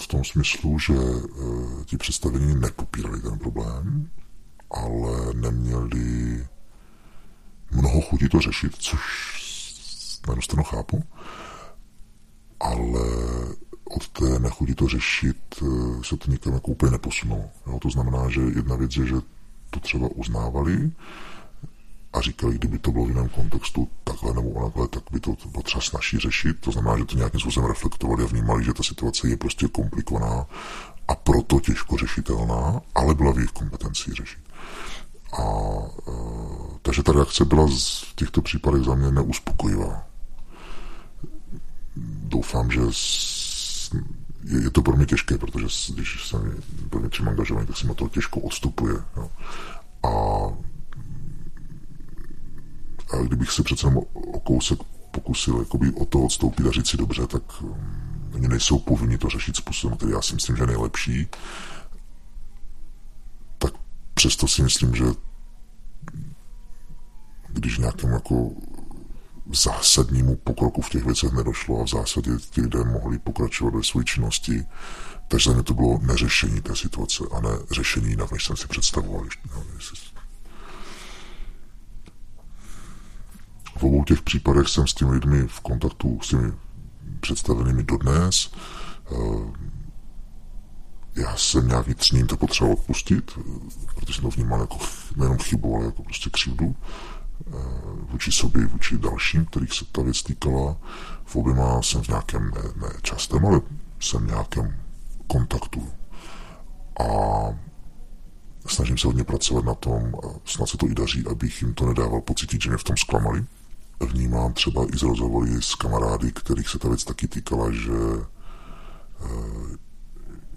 v tom smyslu, že e, ti představení nepopírali ten problém, ale neměli mnoho chutí to řešit, což na jednu stranu chápu, ale od té nechutí to řešit eh, se to nikam jako úplně neposunulo. Jo? To znamená, že jedna věc je, že to třeba uznávali a říkali, kdyby to bylo v jiném kontextu takhle nebo onakhle, tak by to bylo třeba snažší řešit. To znamená, že to nějakým způsobem reflektovali a vnímali, že ta situace je prostě komplikovaná a proto těžko řešitelná, ale byla v jejich kompetenci řešit. A e, takže ta reakce byla v těchto případech za mě neuspokojivá. Doufám, že je, je to pro mě těžké, protože když jsem pro něčím angažovaný, tak se mi to těžko odstupuje. Jo. A, a kdybych se přece o kousek pokusil jakoby o to odstoupit a říct si dobře, tak um, oni nejsou povinni to řešit způsobem, který já si myslím, že je nejlepší, tak přesto si myslím, že když nějakým jako zásadnímu pokroku v těch věcech nedošlo a v zásadě ti lidé mohli pokračovat ve své činnosti, takže za mě to bylo neřešení té situace a ne řešení jinak, než jsem si představoval. No, v obou těch případech jsem s těmi lidmi v kontaktu, s těmi představenými dodnes. Eh, já jsem nějak vnitřně to potřeboval odpustit, eh, protože jsem to vnímal jako nejenom chybu, ale jako prostě křivdu. Eh, vůči sobě, vůči dalším, kterých se ta věc týkala. V oběma jsem v nějakém, ne, ne častém, ale jsem v nějakém kontaktu. A snažím se hodně pracovat na tom, snad se to i daří, abych jim to nedával pocítit, že mě v tom zklamali. Vnímám třeba i z rozhovory s kamarády, kterých se ta věc taky týkala, že, eh,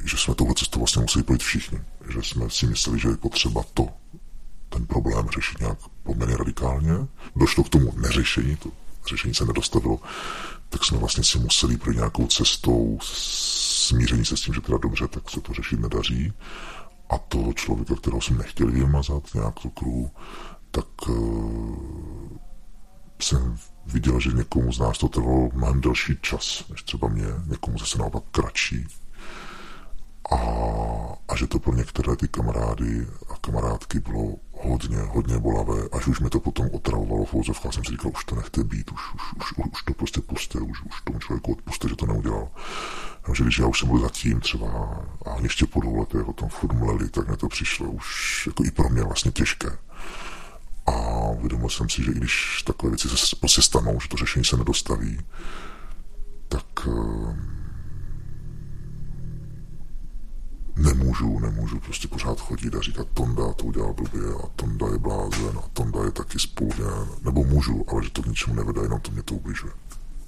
že jsme touhle cestou vlastně museli projít všichni. Že jsme si mysleli, že je potřeba to, ten problém řešit nějak poměrně radikálně. Došlo k tomu neřešení, to řešení se nedostavilo, tak jsme vlastně si museli pro nějakou cestou smíření se s tím, že teda dobře, tak se to řešit nedaří. A toho člověka, kterého jsme nechtěli vymazat nějak to kruhu, tak uh, jsem viděl, že někomu z nás to trvalo mnohem delší čas, než třeba mě, někomu zase naopak kratší. A, a že to pro některé ty kamarády a kamarádky bylo hodně, hodně bolavé, až už mi to potom otravovalo v úzovkách, jsem si říkal, už to nechte být, už, už, už, už to prostě puste, už, už tomu člověku odpuste, že to neudělal. že když já už jsem byl zatím třeba a ještě po dvou letech o tom furt mleli, tak mi to přišlo už jako i pro mě vlastně těžké. A uvědomil jsem si, že i když takové věci se prostě stanou, že to řešení se nedostaví, tak ehm, nemůžu, nemůžu prostě pořád chodit a říkat Tonda to udělal blbě a Tonda je blázen a Tonda je taky spoluvněn, nebo můžu, ale že to k ničemu nevede, jenom to mě to ubližuje.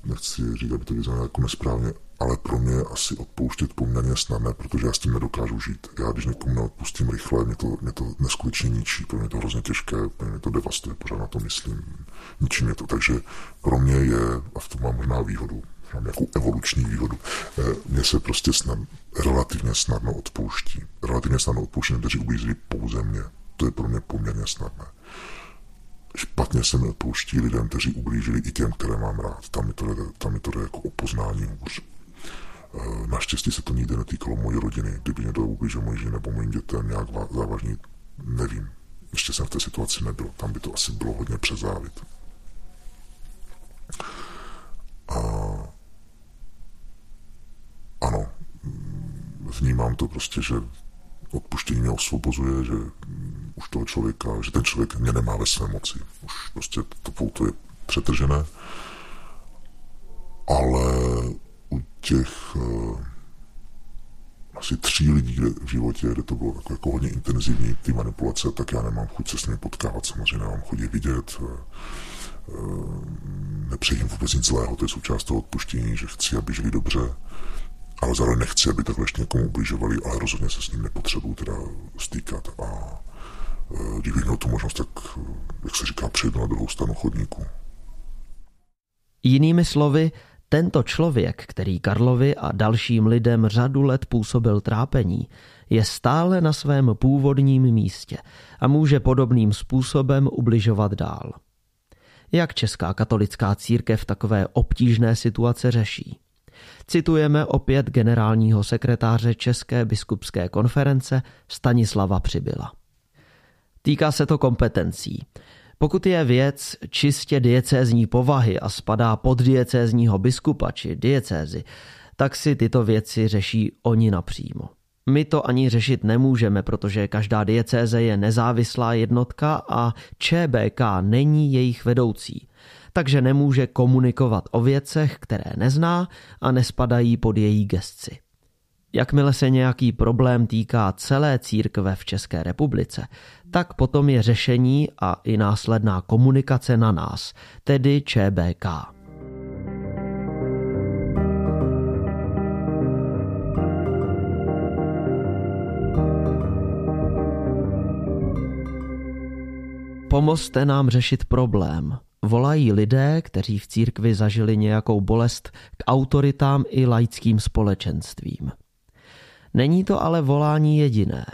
Nechci říkat, aby to vyznělo jako nesprávně, ale pro mě asi odpouštět poměrně snadné, protože já s tím nedokážu žít. Já když někomu neodpustím rychle, mě to, mě to neskutečně ničí, pro mě to hrozně těžké, pro mě to devastuje, pořád na to myslím, ničí mě to, takže pro mě je, a v tom mám možná výhodu, mám nějakou evoluční výhodu. Eh, mně se prostě snad, relativně snadno odpouští. Relativně snadno odpouští, kteří ublížili pouze mě. To je pro mě poměrně snadné. Špatně se mi odpouští lidem, kteří ublížili i těm, které mám rád. Tam mi to jde, tam mi to jde jako o poznání hůř. Eh, naštěstí se to nikdy netýkalo mojí rodiny. Kdyby někdo ublížil mojí ženě nebo mojím dětem nějak závažný, nevím. Ještě jsem v té situaci nebyl. Tam by to asi bylo hodně přezávit. A ano, vnímám to prostě, že odpuštění mě osvobozuje, že už toho člověka, že ten člověk mě nemá ve své moci. Už prostě to pouto je přetržené. Ale těch uh, asi tří lidí v životě, kde to bylo jako, jako hodně intenzivní, ty manipulace, tak já nemám chuť se s nimi potkávat, samozřejmě nemám chuť je vidět. Uh, nepřejím vůbec nic zlého, to je součást toho odpuštění, že chci, aby žili dobře, ale zároveň nechci, aby takhle ještě někomu ubližovali, ale rozhodně se s ním nepotřebuju teda stýkat. A kdybych měl tu možnost, tak, jak se říká, přejdu na druhou stranu chodníku. Jinými slovy, Tento člověk, který Karlovi a dalším lidem řadu let působil trápení, je stále na svém původním místě a může podobným způsobem ubližovat dál. Jak Česká katolická církev takové obtížné situace řeší? Citujeme opět generálního sekretáře České biskupské konference Stanislava Přibyla. Týká se to kompetencí. Pokud je věc čistě diecézní povahy a spadá pod diecézního biskupa či diecézy, tak si tyto věci řeší oni napřímo. My to ani řešit nemůžeme, protože každá diecéze je nezávislá jednotka a ČBK není jejich vedoucí, takže nemůže komunikovat o věcech, které nezná a nespadají pod její gesci. Jakmile se nějaký problém týká celé církve v České republice, tak potom je řešení a i následná komunikace na nás, tedy ČBK. Pomozte nám řešit problém. Volají lidé, kteří v církvi zažili nějakou bolest k autoritám i laickým společenstvím. Není to ale volání jediné.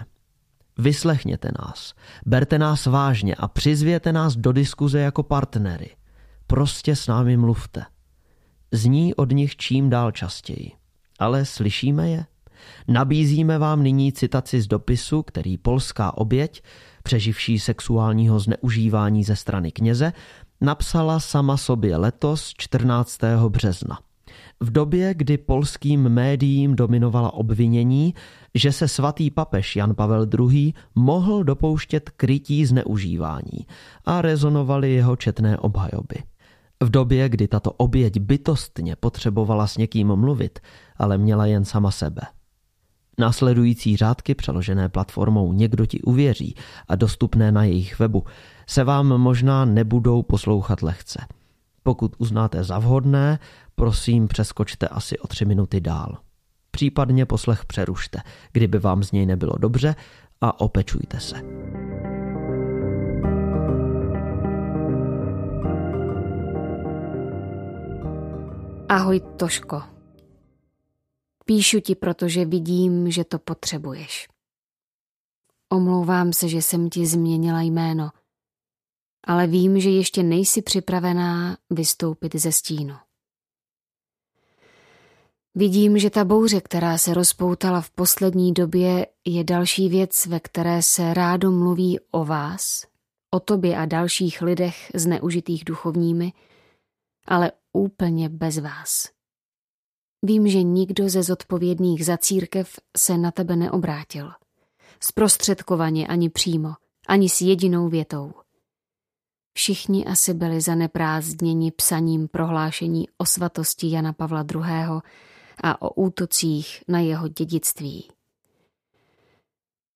Vyslechněte nás, berte nás vážně a přizvěte nás do diskuze jako partnery. Prostě s námi mluvte. Zní od nich čím dál častěji. Ale slyšíme je? Nabízíme vám nyní citaci z dopisu, který polská oběť, přeživší sexuálního zneužívání ze strany kněze, napsala sama sobě letos 14. března. V době, kdy polským médiím dominovala obvinění, že se svatý papež Jan Pavel II. mohl dopouštět krytí zneužívání a rezonovaly jeho četné obhajoby. V době, kdy tato oběť bytostně potřebovala s někým mluvit, ale měla jen sama sebe. Následující řádky přeložené platformou Někdo ti uvěří a dostupné na jejich webu se vám možná nebudou poslouchat lehce. Pokud uznáte za vhodné, prosím přeskočte asi o tři minuty dál. Případně poslech přerušte, kdyby vám z něj nebylo dobře a opečujte se. Ahoj Toško. Píšu ti, protože vidím, že to potřebuješ. Omlouvám se, že jsem ti změnila jméno, ale vím, že ještě nejsi připravená vystoupit ze stínu. Vidím, že ta bouře, která se rozpoutala v poslední době, je další věc, ve které se rádo mluví o vás, o tobě a dalších lidech zneužitých duchovními, ale úplně bez vás. Vím, že nikdo ze zodpovědných za církev se na tebe neobrátil. Zprostředkovaně ani přímo, ani s jedinou větou. Všichni asi byli zaneprázdněni psaním prohlášení o svatosti Jana Pavla II. A o útocích na jeho dědictví.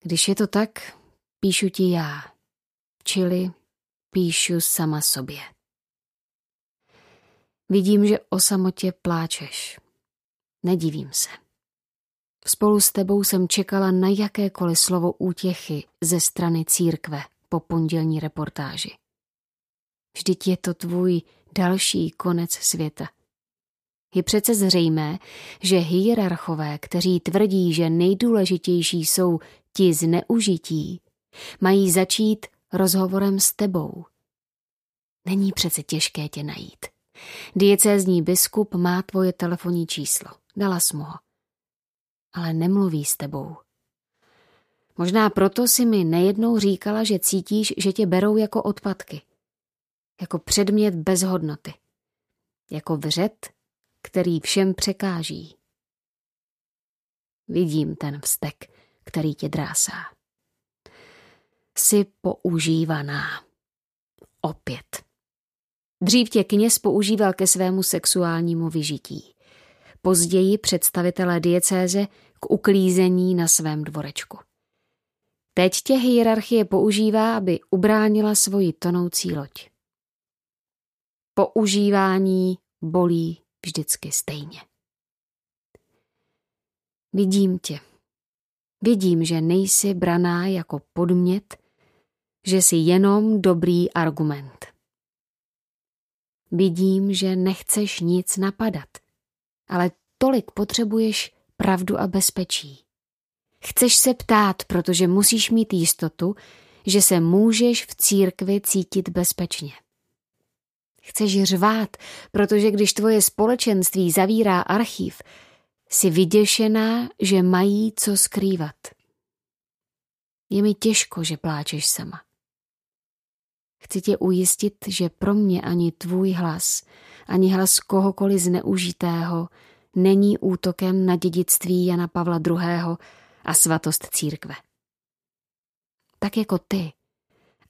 Když je to tak, píšu ti já, čili píšu sama sobě. Vidím, že o samotě pláčeš. Nedivím se. Spolu s tebou jsem čekala na jakékoliv slovo útěchy ze strany církve po pondělní reportáži. Vždyť je to tvůj další konec světa. Je přece zřejmé, že hierarchové, kteří tvrdí, že nejdůležitější jsou ti zneužití, mají začít rozhovorem s tebou. Není přece těžké tě najít. Diecézní biskup má tvoje telefonní číslo. Dala jsi mu ho. Ale nemluví s tebou. Možná proto si mi nejednou říkala, že cítíš, že tě berou jako odpadky. Jako předmět bez hodnoty. Jako vřet, který všem překáží. Vidím ten vztek, který tě drásá. Jsi používaná. Opět. Dřív tě kněz používal ke svému sexuálnímu vyžití později představitelé diecéze k uklízení na svém dvorečku. Teď tě hierarchie používá, aby ubránila svoji tonoucí loď. Používání bolí vždycky stejně. Vidím tě. Vidím, že nejsi braná jako podmět, že jsi jenom dobrý argument. Vidím, že nechceš nic napadat – ale tolik potřebuješ pravdu a bezpečí. Chceš se ptát, protože musíš mít jistotu, že se můžeš v církvi cítit bezpečně. Chceš řvát, protože když tvoje společenství zavírá archiv, jsi vyděšená, že mají co skrývat. Je mi těžko, že pláčeš sama. Chci tě ujistit, že pro mě ani tvůj hlas, ani hlas kohokoliv zneužitého není útokem na dědictví Jana Pavla II. a svatost církve. Tak jako ty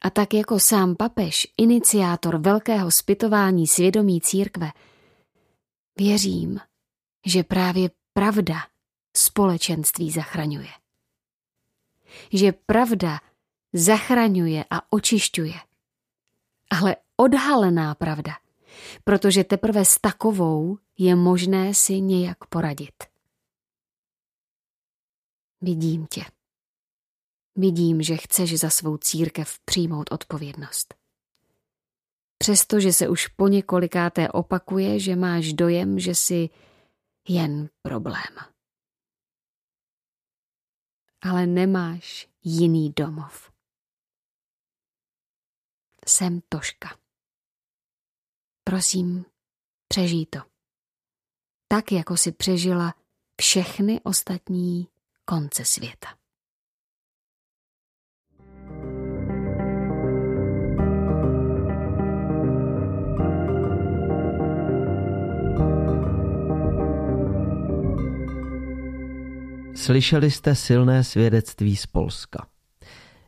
a tak jako sám papež, iniciátor velkého spytování svědomí církve, věřím, že právě pravda společenství zachraňuje. Že pravda zachraňuje a očišťuje. Ale odhalená pravda, protože teprve s takovou je možné si nějak poradit. Vidím tě. Vidím, že chceš za svou církev přijmout odpovědnost. Přestože se už po několikáté opakuje, že máš dojem, že jsi jen problém. Ale nemáš jiný domov. Jsem Toška. Prosím, přežij to. Tak, jako si přežila všechny ostatní konce světa. Slyšeli jste silné svědectví z Polska.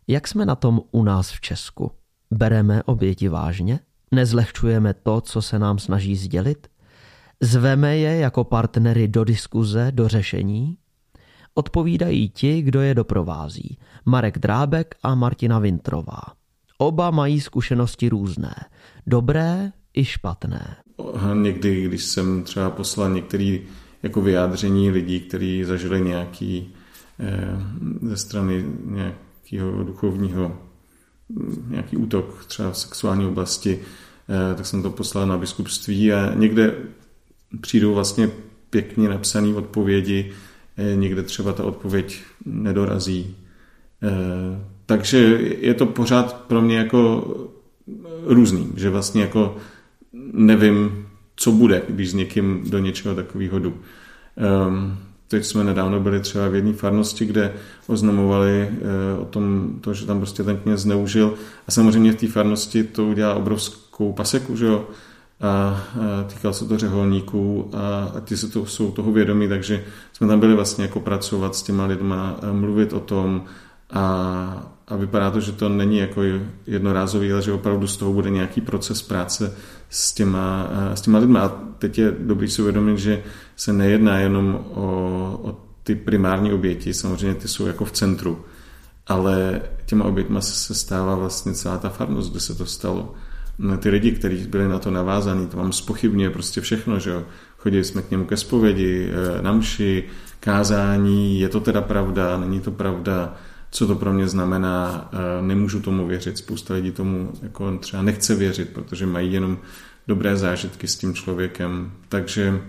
Jak jsme na tom u nás v Česku? Bereme oběti vážně? Nezlehčujeme to, co se nám snaží sdělit? Zveme je jako partnery do diskuze, do řešení? Odpovídají ti, kdo je doprovází. Marek Drábek a Martina Vintrová. Oba mají zkušenosti různé. Dobré i špatné. Někdy, když jsem třeba poslal některý jako vyjádření lidí, kteří zažili nějaký eh, ze strany nějakého duchovního nějaký útok třeba v sexuální oblasti, eh, tak jsem to poslal na biskupství a někde přijdou vlastně pěkně napsané odpovědi, eh, někde třeba ta odpověď nedorazí. Takže je to pořád pro mě jako různý, že vlastně jako nevím, co bude, když s někým do něčeho takového jdu. Um, teď jsme nedávno byli třeba v jedné farnosti, kde oznamovali uh, o tom, to, že tam prostě ten kněz zneužil. A samozřejmě v té farnosti to udělá obrovskou paseku, že jo? A, a týkal se to řeholníků a, a ti se to, jsou toho vědomí, takže jsme tam byli vlastně jako pracovat s těma lidma, mluvit o tom a, a vypadá to, že to není jako jednorázový, ale že opravdu z toho bude nějaký proces práce s těma, eh, s těma lidmi. A teď je dobrý si uvědomit, že se nejedná jenom o, o ty primární oběti, samozřejmě ty jsou jako v centru, ale těma oběťma se stává vlastně celá ta farnost, kde se to stalo. Ty lidi, kteří byli na to navázaní, to vám spochybňuje prostě všechno, že jo. Chodili jsme k němu ke zpovědi, eh, na mši, kázání, je to teda pravda, není to pravda, co to pro mě znamená, eh, nemůžu tomu věřit. Spousta lidí tomu jako třeba nechce věřit, protože mají jenom dobré zážitky s tím člověkem. Takže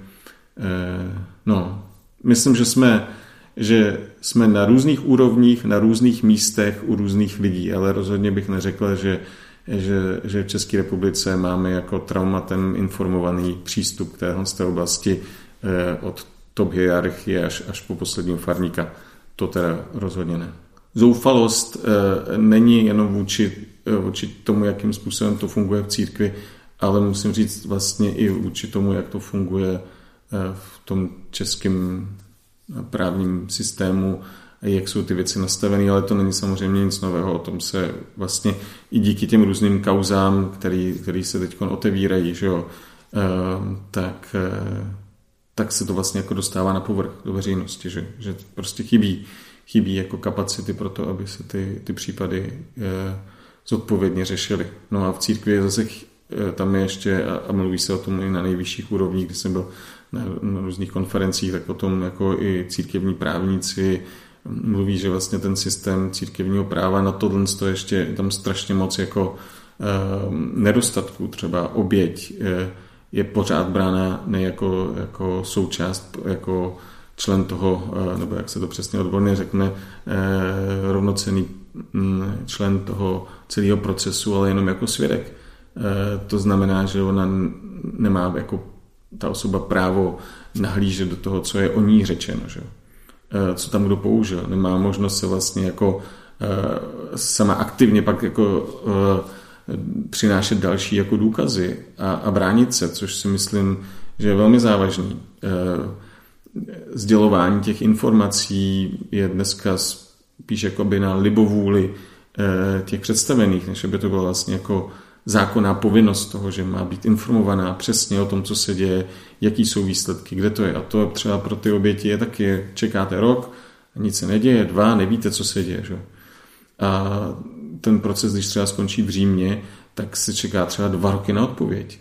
eh, no, myslím, že jsme, že jsme na různých úrovních, na různých místech u různých lidí, ale rozhodně bych neřekl, že, že, že v České republice máme jako traumatem informovaný přístup k téhle oblasti eh, od top hierarchie až, až po posledního farníka. To teda rozhodně ne zoufalost eh, není jenom vůči, eh, vůči tomu, jakým způsobem to funguje v církvi, ale musím říct vlastně i vůči tomu, jak to funguje eh, v tom českém právním systému, jak jsou ty věci nastavené, ale to není samozřejmě nic nového. O tom se vlastně i díky těm různým kauzám, který, který se teď otevírají, že jo, tak, tak se to vlastně jako dostává na povrch do veřejnosti, že, že prostě chybí chybí jako kapacity pro to, aby se ty, ty případy eh, zodpovědně řešily. No a v církvi je zase eh, tam je ještě, a, mluví se o tom i na nejvyšších úrovních, kdy jsem byl na, na různých konferencích, tak o tom jako i církevní právníci mluví, že vlastně ten systém církevního práva na tohle to ještě je tam strašně moc jako eh, nedostatků, třeba oběť, eh, je pořád brána ne jako, jako součást, jako člen toho, eh, nebo jak se to přesně odborně řekne, eh, rovnocený mm, člen toho celého procesu, ale jenom jako svědek. Eh, to znamená, že ona nemá jako ta osoba právo nahlížet do toho, co je o ní řečeno, že? co tam kdo použil. Nemá možnost se vlastně jako sama aktivně pak jako přinášet další jako důkazy a, a bránit se, což si myslím, že je velmi závažný sdělování těch informací je dneska spíš jakoby na libovůli eh, těch představených, než aby to byla vlastně jako zákonná povinnost toho, že má být informovaná přesně o tom, co se děje, jaký jsou výsledky, kde to je. A to třeba pro ty oběti je taky, čekáte rok, a nic se neděje, dva, nevíte, co se děje. Že? A ten proces, když třeba skončí v Římě, tak se čeká třeba dva roky na odpověď.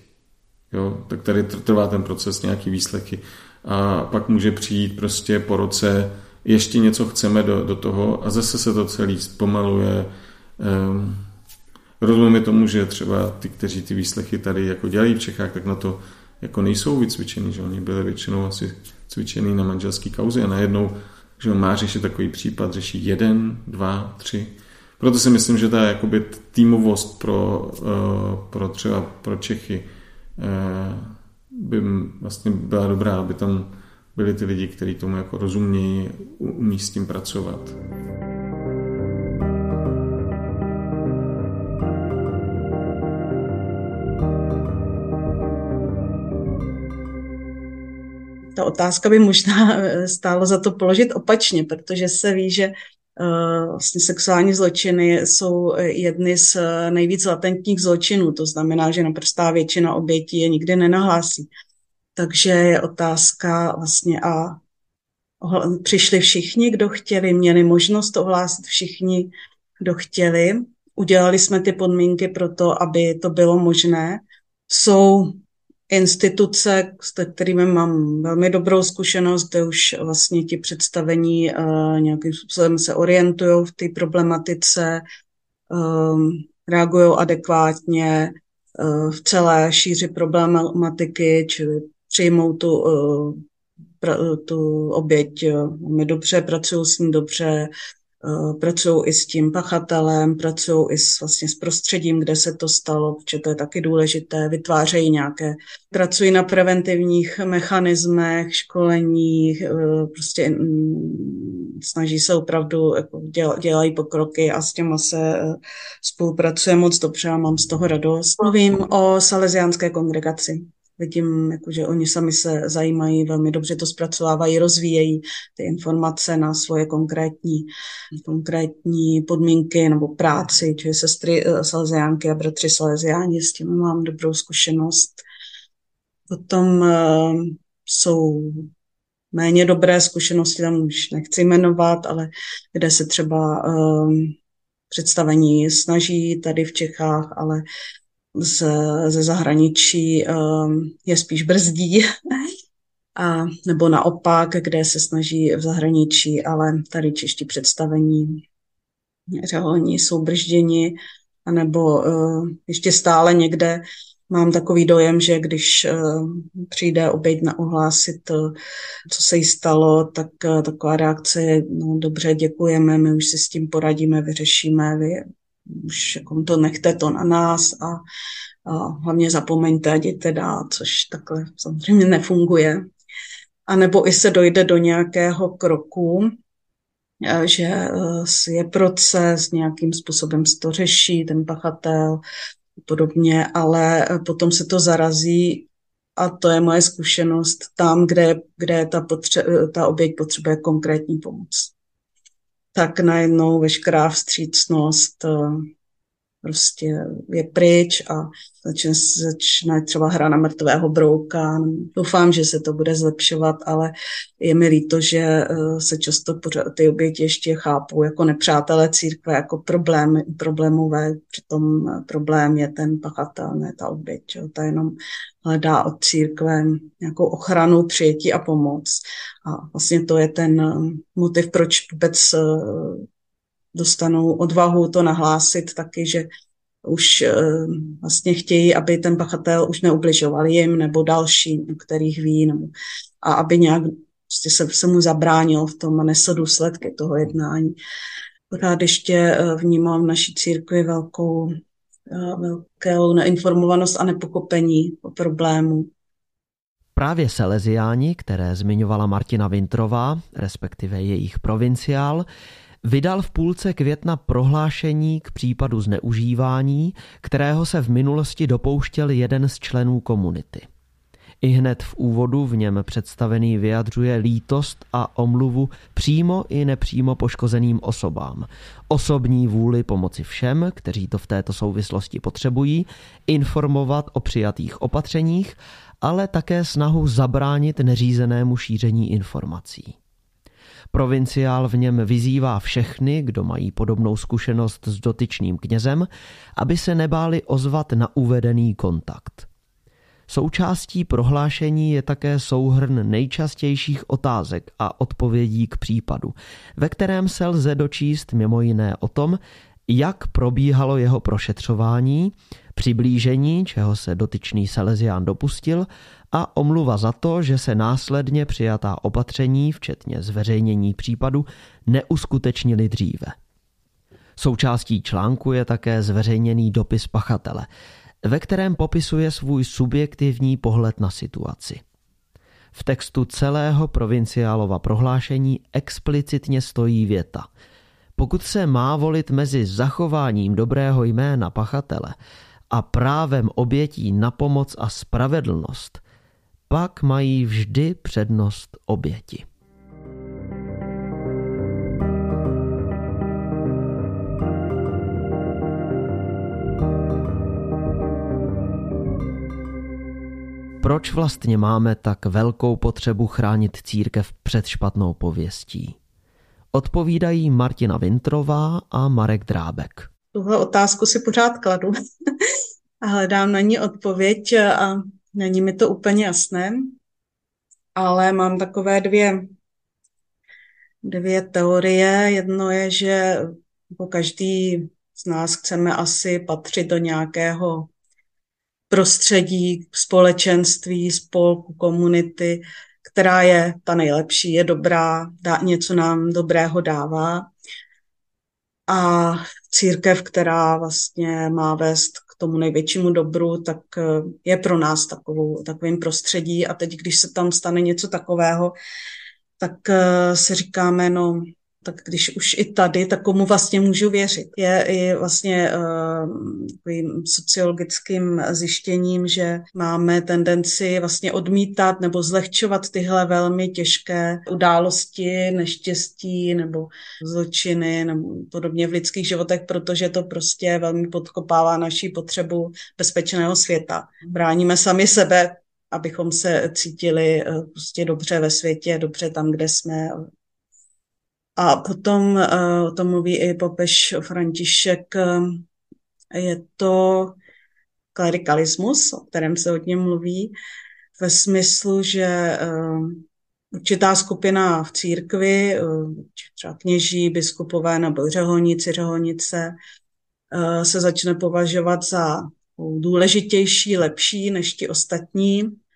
Jo? Tak tady trvá ten proces, nějaký výsledky a pak může přijít prostě po roce ještě něco chceme do, do toho a zase se to celý zpomaluje. Um, rozumím tomu, že třeba ty, kteří ty výslechy tady jako dělají v Čechách, tak na to jako nejsou vycvičený, že oni byli většinou asi cvičený na manželský kauze a najednou, že má řešit takový případ, řeší jeden, dva, tři. Proto si myslím, že ta jakoby týmovost pro, uh, pro třeba pro Čechy uh, by vlastně byla dobrá, aby tam byli ty lidi, kteří tomu jako rozumějí, umí s tím pracovat. Ta otázka by možná stálo za to položit opačně, protože se ví, že vlastně sexuální zločiny jsou jedny z eh, nejvíc latentních zločinů, to znamená, že naprostá většina obětí je nikdy nenahlásí. Takže je otázka vlastně a přišli všichni, kdo chtěli, měli možnost ohlásit všichni, kdo chtěli. Udělali jsme ty podmínky pro to, aby to bylo možné. Jsou instituce, s kterými mám velmi dobrou zkušenost, kde už vlastně ti představení uh, nějakým způsobem se orientují v té problematice, um, reagují adekvátně uh, v celé šíři problematiky, čili přijmou tu, pra, tu oběť velmi dobře, pracují s ní dobře, Eh, pracují i s tím pachatelem, pracují i s, vlastně s prostředím, kde se to stalo, protože to je taky důležité, vytvářejí nějaké, pracují na preventivních mechanismech, školeních, eh, prostě mm, snaží se opravdu, jako dělají pokroky a s těma se eh, spolupracuje moc dobře a mám z toho radost. Mluvím o salesiánské kongregaci vidím, jako, že oni sami se zajímají, velmi dobře to zpracovávají, rozvíjejí ty informace na svoje konkrétní, konkrétní podmínky nebo práci, čiže sestry eh, Salesiánky a bratři Salesiáni, s tím mám dobrou zkušenost. Potom uh, jsou méně dobré zkušenosti, tam už nechci jmenovat, ale kde se třeba um, představení snaží tady v Čechách, ale z, ze zahraničí um, je spíš brzdí, a, nebo naopak, kde se snaží v zahraničí, ale tady čeští představení řeholní jsou bržděni, anebo uh, ještě stále někde. Mám takový dojem, že když uh, přijde oběť na ohlásit, uh, co se jí stalo, tak uh, taková reakce je, no dobře, děkujeme, my už si s tím poradíme, vyřešíme, vy už jako to nechte to na nás a, a hlavně zapomeňte jděte dát, což takhle samozřejmě nefunguje. A nebo i se dojde do nějakého kroku, e, že e, je proces, nějakým způsobem se to řeší, ten pachatel, podobně, ale potom se to zarazí a to je moje zkušenost tam, kde, kde ta, potře- ta oběť potřebuje konkrétní pomoc tak najednou veškerá vstřícnost eh, prostě je pryč a začne, začne třeba hra na mrtvého brouka. Doufám, že se to bude zlepšovat, ale je mi líto, že eh, se často ty oběti ještě chápou jako nepřátelé církve, jako problém, problémové. Přitom problém je ten pachatel, ne ta oběť. Jo. Ta jenom hledá od církve nějakou ochranu, přijetí a pomoc. A vlastně to je ten eh, motiv, proč vůbec eh, dostanou odvahu to nahlásit taky, že už vlastně chtějí, aby ten pachatel už neubližoval jim nebo dalším, kterých ví, nebo, a aby nějak prostě se, se mu zabránil v tom a nesl důsledky toho jednání. Pořád ještě vnímám v naší církvi velkou, velkou neinformovanost a nepokopení o problému. Právě Salesiáni, které zmiňovala Martina Vintrová, respektive jejich provinciál, vydal v půlce května prohlášení k případu zneužívání, kterého se v minulosti dopouštěl jeden z členů komunity. I hned v úvodu v něm představený vyjadřuje lítost a omluvu přímo i nepřímo poškozeným osobám, osobní vůli pomoci všem, kteří to v této souvislosti potřebují, informovat o přijatých opatřeních ale také snahu zabránit neřízenému šíření informací. Provinciál v něm vyzývá všechny, kdo mají podobnou zkušenost s dotyčným knězem, aby se nebáli ozvat na uvedený kontakt. Součástí prohlášení je také souhrn nejčastějších otázek a odpovědí k případu, ve kterém se lze dočíst mimo jiné o tom, jak probíhalo jeho prošetřování, přiblížení, čeho se dotyčný Salesián dopustil, a omluva za to, že se následně přijatá opatření, včetně zveřejnění případu, neuskutečnili dříve. Součástí článku je také zveřejněný dopis pachatele, ve kterém popisuje svůj subjektivní pohled na situaci. V textu celého provinciálova prohlášení explicitně stojí věta – pokud se má volit mezi zachováním dobrého jména pachatele a právem obětí na pomoc a spravedlnost, pak mají vždy přednost oběti. Proč vlastně máme tak velkou potřebu chránit církev před špatnou pověstí? Odpovídají Martina Vintrová a Marek Drábek. Tuhle otázku si pořád kladu a hledám na ní odpověď a není mi to úplně jasné, ale mám takové dvě, dvě teorie. Jedno je, že po každý z nás chceme asi patřit do nějakého prostředí, společenství, spolku, komunity, která je ta nejlepší, je dobrá, dá, něco nám dobrého dává. A církev, která vlastně má vést tomu největšímu dobru, tak eh, je pro nás takovou, takovým prostředí. A teď, když se tam stane něco takového, tak eh, si říkáme, no tak když už i tady, tak komu vlastně můžu věřit. Je i vlastně uh, takovým sociologickým zjištěním, že máme tendenci vlastně odmítat nebo zlehčovat tyhle velmi těžké události, neštěstí nebo zločiny nebo podobně v lidských životech, protože to prostě velmi podkopává naší potřebu bezpečného světa. Bráníme sami sebe abychom se cítili eh, prostě dobře ve světě, dobře tam, kde jsme, a potom o tom mluví i papež František, uh, je to klerikalismus, o kterém se hodně mluví, ve smyslu, že uh, určitá skupina v církvi, třeba kněží, biskupové nebo řeholníci, řeholnice, se začne považovat za důležitější, lepší než ti ostatní. Eh,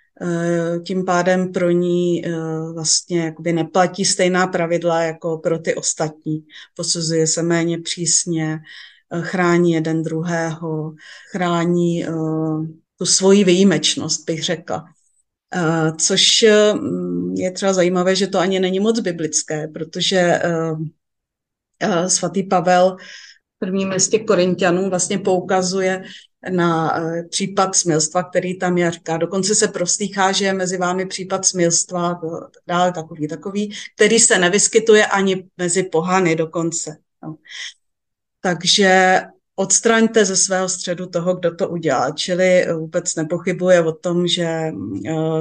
tím pádem pro ní eh, vlastně jakoby neplatí stejná pravidla jako pro ty ostatní. Posuzuje se méně přísně, eh, chrání jeden druhého, chrání tu svoji výjimečnost, bych řekla. Což je třeba zajímavé, že to ani není moc biblické, protože svatý Pavel prvním listě Korintianům vlastně poukazuje na eh, případ smilstva, který tam je, říká, dokonce se prostýchá, že je mezi vámi případ smilstva, dále takový, takový, který se nevyskytuje ani mezi pohany dokonce. No. Takže odstraňte ze svého středu toho, kdo to udělal. Čili vůbec nepochybuje o tom, že eh,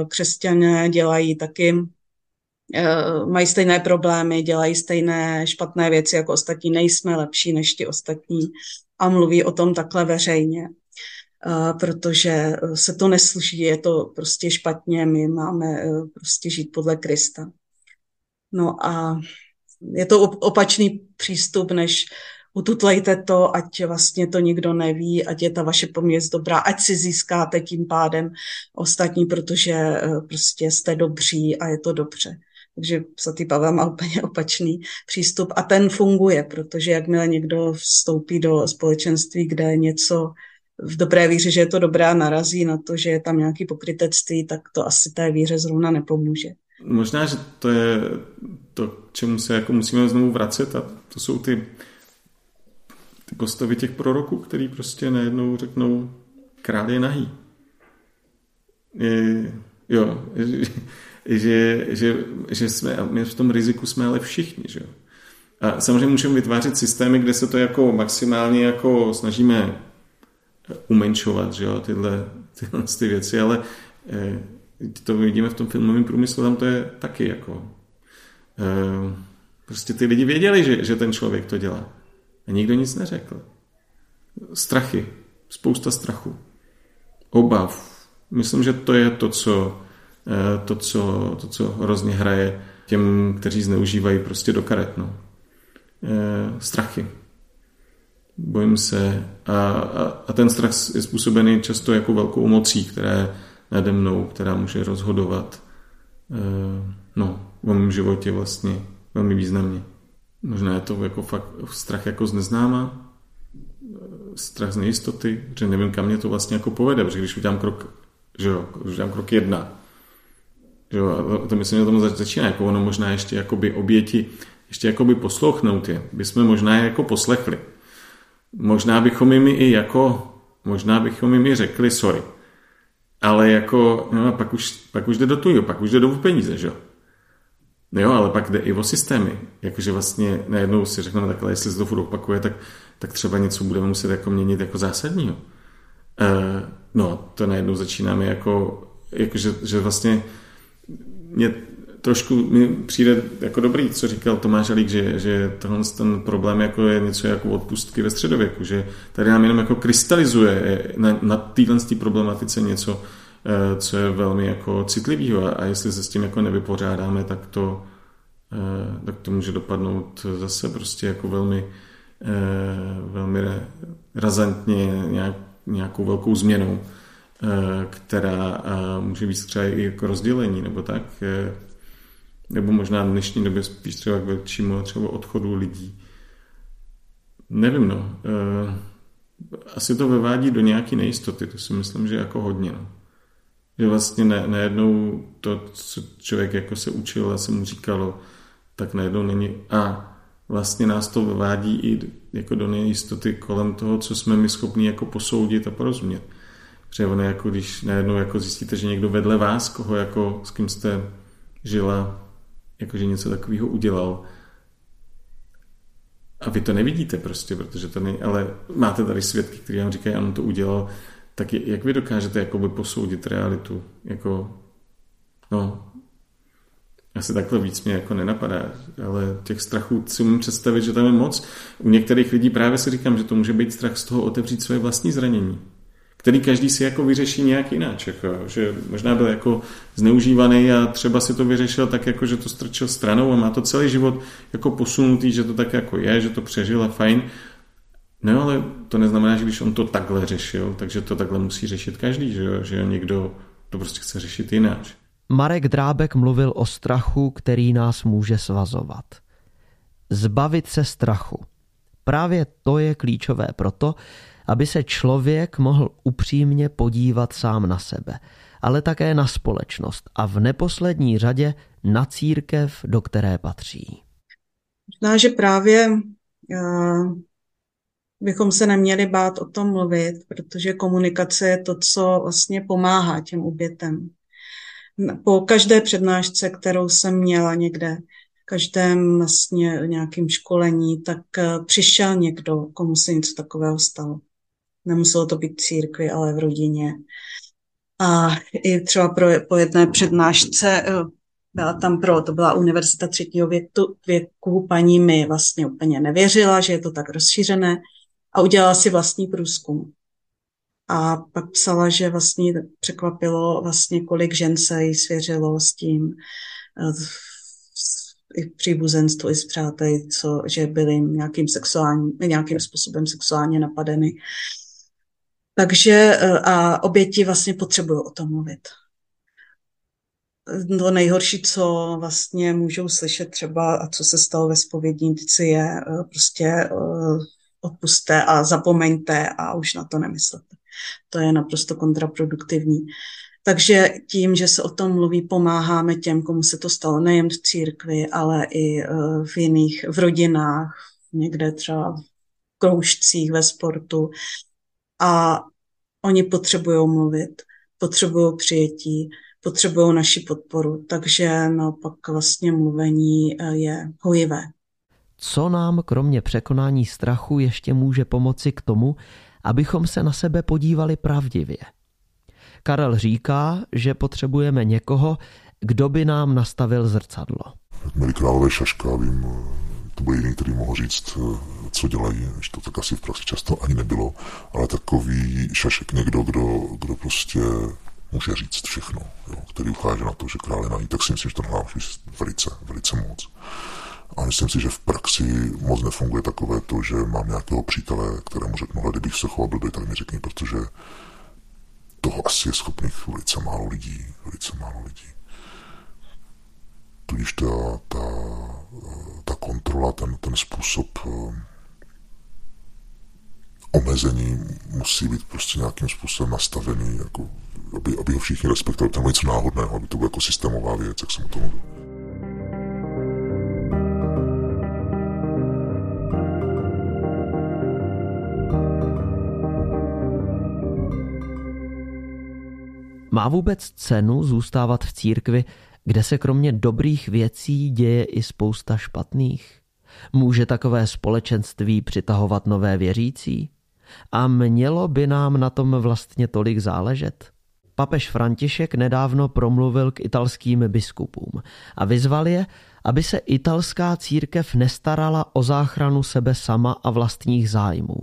křesťané dělají taky eh, mají stejné problémy, dělají stejné špatné věci jako ostatní, nejsme lepší než ti ostatní a mluví o tom takhle veřejně protože e, se to nesluší, je to prostě špatně, my máme prostě žít podle Krista. No a je to opačný přístup, než ututlejte to, ať vlastně to nikdo neví, ať je ta vaše poměst dobrá, ať si získáte tím pádem ostatní, protože eh, prostě jste dobří a je to dobře. Takže svatý Pavel má úplně opačný přístup a ten funguje, protože jakmile někdo vstoupí do společenství, kde něco v dobré víře, že je to dobré a narazí na to, že je tam nějaký pokrytectví, tak to asi té víře zrovna nepomůže. Možná, že to je to, čemu se jako musíme znovu vracet a to jsou ty, ty postavy těch proroků, který prostě najednou řeknou král je nahý. Je, jo, že, že, že jsme, my v tom riziku jsme ale všichni, že A samozřejmě můžeme vytvářet systémy, kde se to jako maximálně jako snažíme umenšovat, že jo, tyhle, tyhle ty věci, ale eh, to vidíme v tom filmovém průmyslu, tam to je taky jako eh, prostě ty lidi věděli, že, že ten člověk to dělá. A nikdo nic neřekl. Strachy, spousta strachu, obav. Myslím, že to je to, co Eh, to, co, to, co hrozně hraje těm, kteří zneužívají prostě do karet. No. Eh, strachy. Bojím se. A, a, a ten strach je způsobený často jako velkou mocí, která je nade mnou, která může rozhodovat eh, no, o mém životě vlastně velmi významně. Možná je to jako fakt strach jako z neznáma, strach z nejistoty, že nevím, kam mě to vlastně jako povede, protože když udělám krok, že jo, když udělám krok jedna, Jo, to myslím, že tomu začíná, jako ono možná ještě jakoby oběti, ještě jakoby poslouchnout je, bychom možná je jako poslechli. Možná bychom jim i jako, možná bychom jim i řekli sorry. Ale jako, no a pak už, pak už jde do tujo, pak už jde do peníze, že jo. Jo, ale pak jde i o systémy. Jakože vlastně najednou si řekneme takhle, jestli se to furt opakuje, tak, tak třeba něco budeme muset jako měnit jako zásadního. E, no, to najednou začínáme jako, jakože, že vlastně mě trošku mi přijde jako dobrý, co říkal Tomáš Alík, že, že tohle ten problém jako je něco jako odpustky ve středověku, že tady nám jenom jako krystalizuje na, na téhle problematice něco, eh, co je velmi jako citlivého a jestli se s tím jako nevypořádáme, tak to, eh, tak to může dopadnout zase prostě jako velmi, eh, velmi razantně nějak, nějakou velkou změnou. Eh, která eh, může být třeba i jako rozdělení nebo tak, eh, nebo možná v dnešní době spíš třeba k většímu třeba odchodu lidí. Nevím, no. Asi to vyvádí do nějaké nejistoty, to si myslím, že jako hodně, no. Že vlastně ne, najednou to, co člověk jako se učil a se mu říkalo, tak najednou není. A vlastně nás to vyvádí i jako do nejistoty kolem toho, co jsme my schopni jako posoudit a porozumět. Protože ono jako když najednou jako zjistíte, že někdo vedle vás, koho jako, s kým jste žila, jakože něco takového udělal, a vy to nevidíte prostě, protože to není, ale máte tady svědky, kteří vám říkají, ano, to udělal, tak jak vy dokážete jakoby posoudit realitu? Jako, no, asi takhle víc mě jako nenapadá, ale těch strachů si umím představit, že tam je moc. U některých lidí právě si říkám, že to může být strach z toho otevřít své vlastní zranění který každý si jako vyřeší nějak jinak, jako, že možná byl jako zneužívaný a třeba si to vyřešil tak, jako, že to strčil stranou a má to celý život jako posunutý, že to tak jako je, že to přežil a fajn. No ale to neznamená, že když on to takhle řešil, takže to takhle musí řešit každý, že, že někdo to prostě chce řešit jinak. Marek Drábek mluvil o strachu, který nás může svazovat. Zbavit se strachu. Právě to je klíčové proto, aby se člověk mohl upřímně podívat sám na sebe, ale také na společnost a v neposlední řadě na církev, do které patří. Možná, že právě uh, bychom se neměli bát o tom mluvit, protože komunikace je to, co vlastně pomáhá těm obětem. Po každé přednášce, kterou jsem měla někde, každém vlastně nějakým školení, tak eh, přišel někdo, komu se něco takového stalo. Nemuselo to být církvi, ale v rodině. A i třeba pro, po jedné přednášce eh, byla tam pro, to byla univerzita třetího věku, věku, paní mi vlastně úplně nevěřila, že je to tak rozšířené a udělala si vlastní průzkum. A pak psala, že vlastně překvapilo vlastně, kolik žen se jí svěřilo s tím, i v příbuzenstvu, i s přáteli, co, že byli nějakým, sexuální, nějakým způsobem sexuálně napadeny. Takže eh, a oběti vlastně potřebují o tom mluvit. To nejhorší, co vlastně můžou slyšet třeba, a co se stalo ve spovědnici, je eh, prostě eh, odpuste a zapomeňte a už na to nemyslete. To je naprosto kontraproduktivní. Takže tím, že se o tom mluví, pomáháme těm, komu se to stalo nejen v církvi, ale i v jiných, v rodinách, někde třeba v kroužcích ve sportu, a oni potřebují mluvit, potřebují přijetí, potřebují naši podporu, takže naopak vlastně mluvení eh, je hojivé. Co nám kromě překonání strachu ještě může pomoci k tomu, abychom se na sebe podívali pravdivě? Karel říká, že potřebujeme někoho, kdo by nám nastavil zrcadlo. Milí králové šaška, vím, byl jiný, který mohl říct, eh, co dělají, že to tak asi v praxi často ani nebylo, ale takový šašek někdo, kdo, kdo prostě může říct všechno, jo, který ukáže na to, že král je tak si myslím, že to hrá velice, velice moc. A myslím si, že v praxi moc nefunguje takové to, že mám nějakého přítele, kterému řeknu, hledej, kdybych se choval blbě, tak mi řekni, protože toho asi je schopných velice málo lidí, velice málo lidí. Tudíž ta, ta kontrola, ten, ten způsob eh, omezení musí být prostě nějakým způsobem nastavený, jako, aby, aby ho všichni respektovali. To něco náhodného, aby to bylo jako systémová věc, jak jsem o tom mluvil. Má vůbec cenu zůstávat v církvi, kde se kromě dobrých věcí děje i spousta špatných? Může takové společenství přitahovat nové věřící? A mělo by nám na tom vlastně tolik záležet? Papež František nedávno promluvil k italským biskupům a vyzval je, aby se italská církev nestarala o záchranu sebe sama a vlastních zájmů.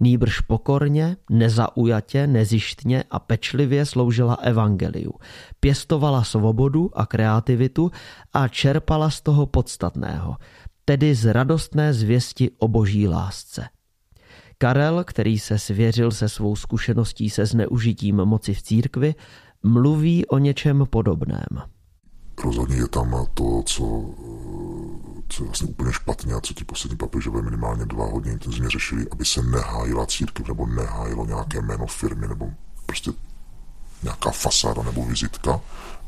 Nýbrž pokorně, nezaujatě, nezištně a pečlivě sloužila evangeliu. Pěstovala svobodu a kreativitu a čerpala z toho podstatného, tedy z radostné zvěsti o boží lásce. Karel, který se svěřil se svou zkušeností se zneužitím moci v církvi, mluví o něčem podobném. Rozhodně je tam to, co, co je vlastně úplně špatně a co ti poslední papežové minimálně dva hodně intenzivně řešili, aby se nehájila církev nebo nehájilo nějaké jméno firmy nebo prostě nějaká fasáda nebo vizitka,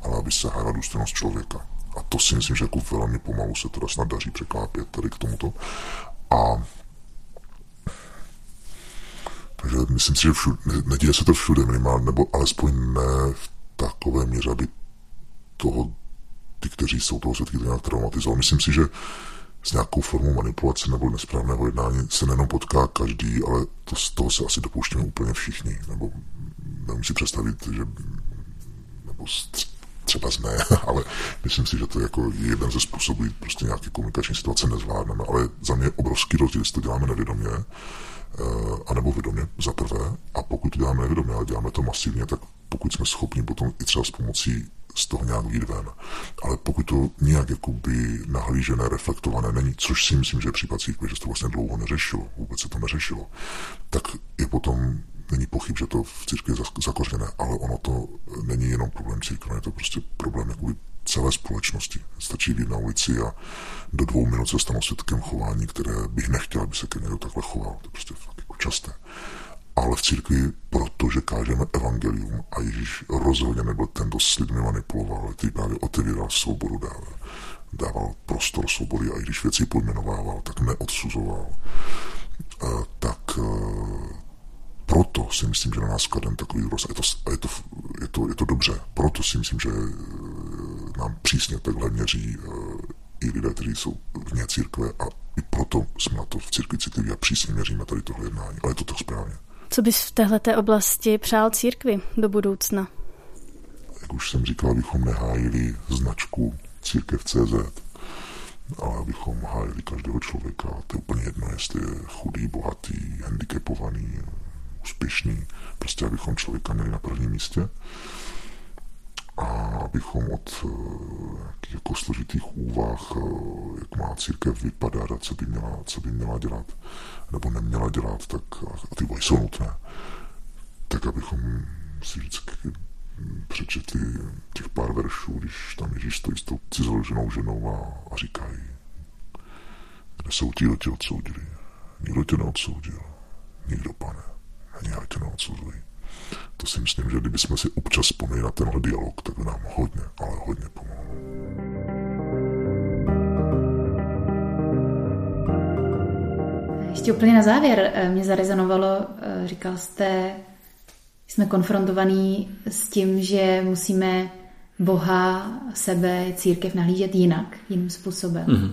ale aby se hájila důstojnost člověka. A to si myslím, že jako velmi pomalu se teda snad daří překlápět tady k tomuto. A takže myslím si, že všude, neděje se to všude minimálně, nebo alespoň ne v takové míře, aby toho, ty, kteří jsou toho svědky, to nějak traumatizovali. Myslím si, že s nějakou formou manipulace nebo nesprávného jednání se nejenom potká každý, ale to, z toho se asi dopouštíme úplně všichni. Nebo nevím si představit, že nebo třeba ne, ale myslím si, že to je jako jeden ze způsobů, prostě nějaké komunikační situace nezvládneme, ale za mě je obrovský rozdíl, jestli to děláme nevědomě, Eh, anebo vědomě za prvé. A pokud to děláme nevědomě, ale děláme to masivně, tak pokud jsme schopni potom i třeba s pomocí z toho nějak výjít ven. Ale pokud to nějak jakoby nahlížené, reflektované není, což si myslím, že je případ církve, že se to vlastně dlouho neřešilo, vůbec se to neřešilo, tak je potom není pochyb, že to v církvi je zakořené, ale ono to není jenom problém církve, je to prostě problém jakoby celé společnosti. Stačí být na ulici a do dvou minut se stanu svědkem chování, které bych nechtěl, aby se ke někdo takhle choval. To je prostě fakt jako časté. Ale v církvi, protože kážeme evangelium a Ježíš rozhodně nebyl ten, s lidmi manipuloval, ale který právě otevíral svobodu, dával, dával prostor svobody a i když věci pojmenovával, tak neodsuzoval. E, tak e, proto si myslím, že na nás kladen takový důraz. Je to, je, to, je, to, je to dobře. Proto si myslím, že nám přísně takhle měří i lidé, kteří jsou vně církve a i proto jsme na to v církvi citliví a přísně měříme tady tohle jednání. Ale je to tak správně. Co bys v této oblasti přál církvi do budoucna? Jak už jsem říkal, abychom nehájili značku církev CZ, ale abychom hájili každého člověka. To je úplně jedno, jestli je chudý, bohatý, handicapovaný, úspěšný. Prostě abychom člověka měli na prvním místě. A abychom od nějakých jako složitých úvah, jak má církev vypadat a co by měla, co by měla dělat nebo neměla dělat, tak a ty boje jsou nutné, tak abychom si vždycky přečetli těch pár veršů, když tam Ježíš stojí s tou cizoloženou ženou a, a říkají, kde jsou ti, kdo tě odsoudili. Nikdo tě neodsoudil. Nikdo, pane. Ani já tě neodsuzuji. To si myslím, že kdybychom si občas vzpomněli na tenhle dialog, tak by nám hodně, ale hodně pomohlo. Ještě úplně na závěr eh, mě zarezonovalo, eh, říkal jste, jsme konfrontovaní s tím, že musíme Boha, sebe, církev nahlížet jinak, jiným způsobem. Mm-hmm.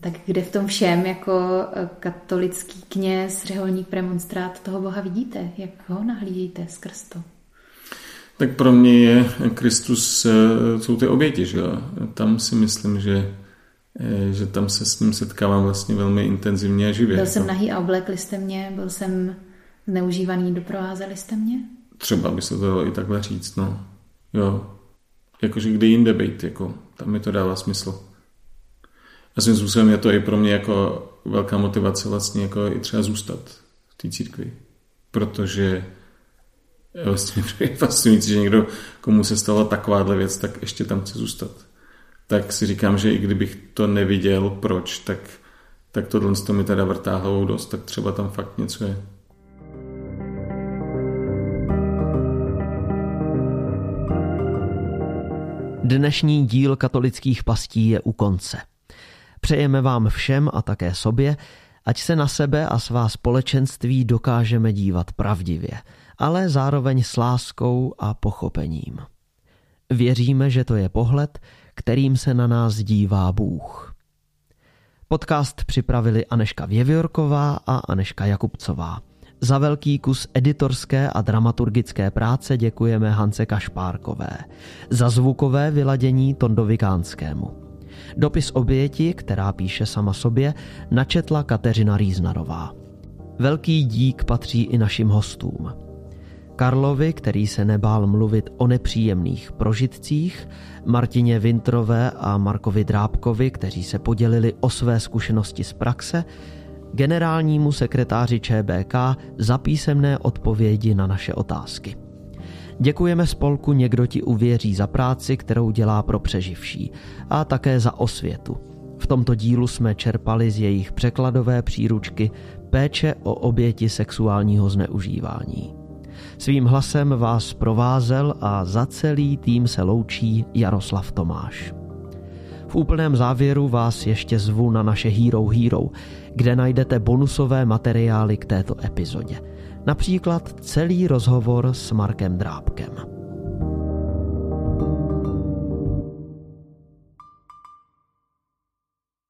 Tak kde v tom všem jako eh, katolický kněz, řeholník, premonstrát toho Boha vidíte? Jak ho nahlížíte skrz to? Tak pro mě je Kristus, eh, jsou ty oběti, že jo? Tam si myslím, že, eh, že tam se s ním setkávám vlastně velmi intenzivně a živě. Byl jsem nahý a oblekli jste mě, byl jsem zneužívaný, doprovázeli jste mě? Třeba by se to dalo i takhle říct, no. Jo. Jakože kde jinde být, jako, tam mi to dává smysl. A svým způsobem je to i pro mě jako velká motivace vlastně jako i třeba zůstat v té církvi. Protože vlastně je fascinující, že někdo, komu se stala takováhle věc, tak ještě tam chce zůstat. Tak si říkám, že i kdybych to neviděl, proč, tak, tak tohle to mi teda vrtá hlavou dost, tak třeba tam fakt něco je. Dnešní díl katolických pastí je u konce. Přejeme vám všem a také sobě, ať se na sebe a svá společenství dokážeme dívat pravdivě, ale zároveň s láskou a pochopením. Věříme, že to je pohled, kterým se na nás dívá Bůh. Podcast připravili Aneška Věviorková a Aneška Jakubcová. Za velký kus editorské a dramaturgické práce děkujeme Hance Kašpárkové. Za zvukové vyladění Tondovikánskému. Dopis oběti, která píše sama sobě, načetla Kateřina Rýznarová. Velký dík patří i našim hostům. Karlovi, který se nebál mluvit o nepříjemných prožitcích, Martině Vintrové a Markovi Drábkovi, kteří se podělili o své zkušenosti z praxe, generálnímu sekretáři ČBK za písemné odpovědi na naše otázky. Děkujeme spolku Někdo ti uvěří za práci, kterou dělá pro přeživší a také za osvětu. V tomto dílu jsme čerpali z jejich překladové příručky Péče o oběti sexuálního zneužívání. Svým hlasem vás provázel a za celý tým se loučí Jaroslav Tomáš. V úplném závěru vás ještě zvu na naše Hero Hero, kde najdete bonusové materiály k této epizodě. Například celý rozhovor s Markem Drábkem.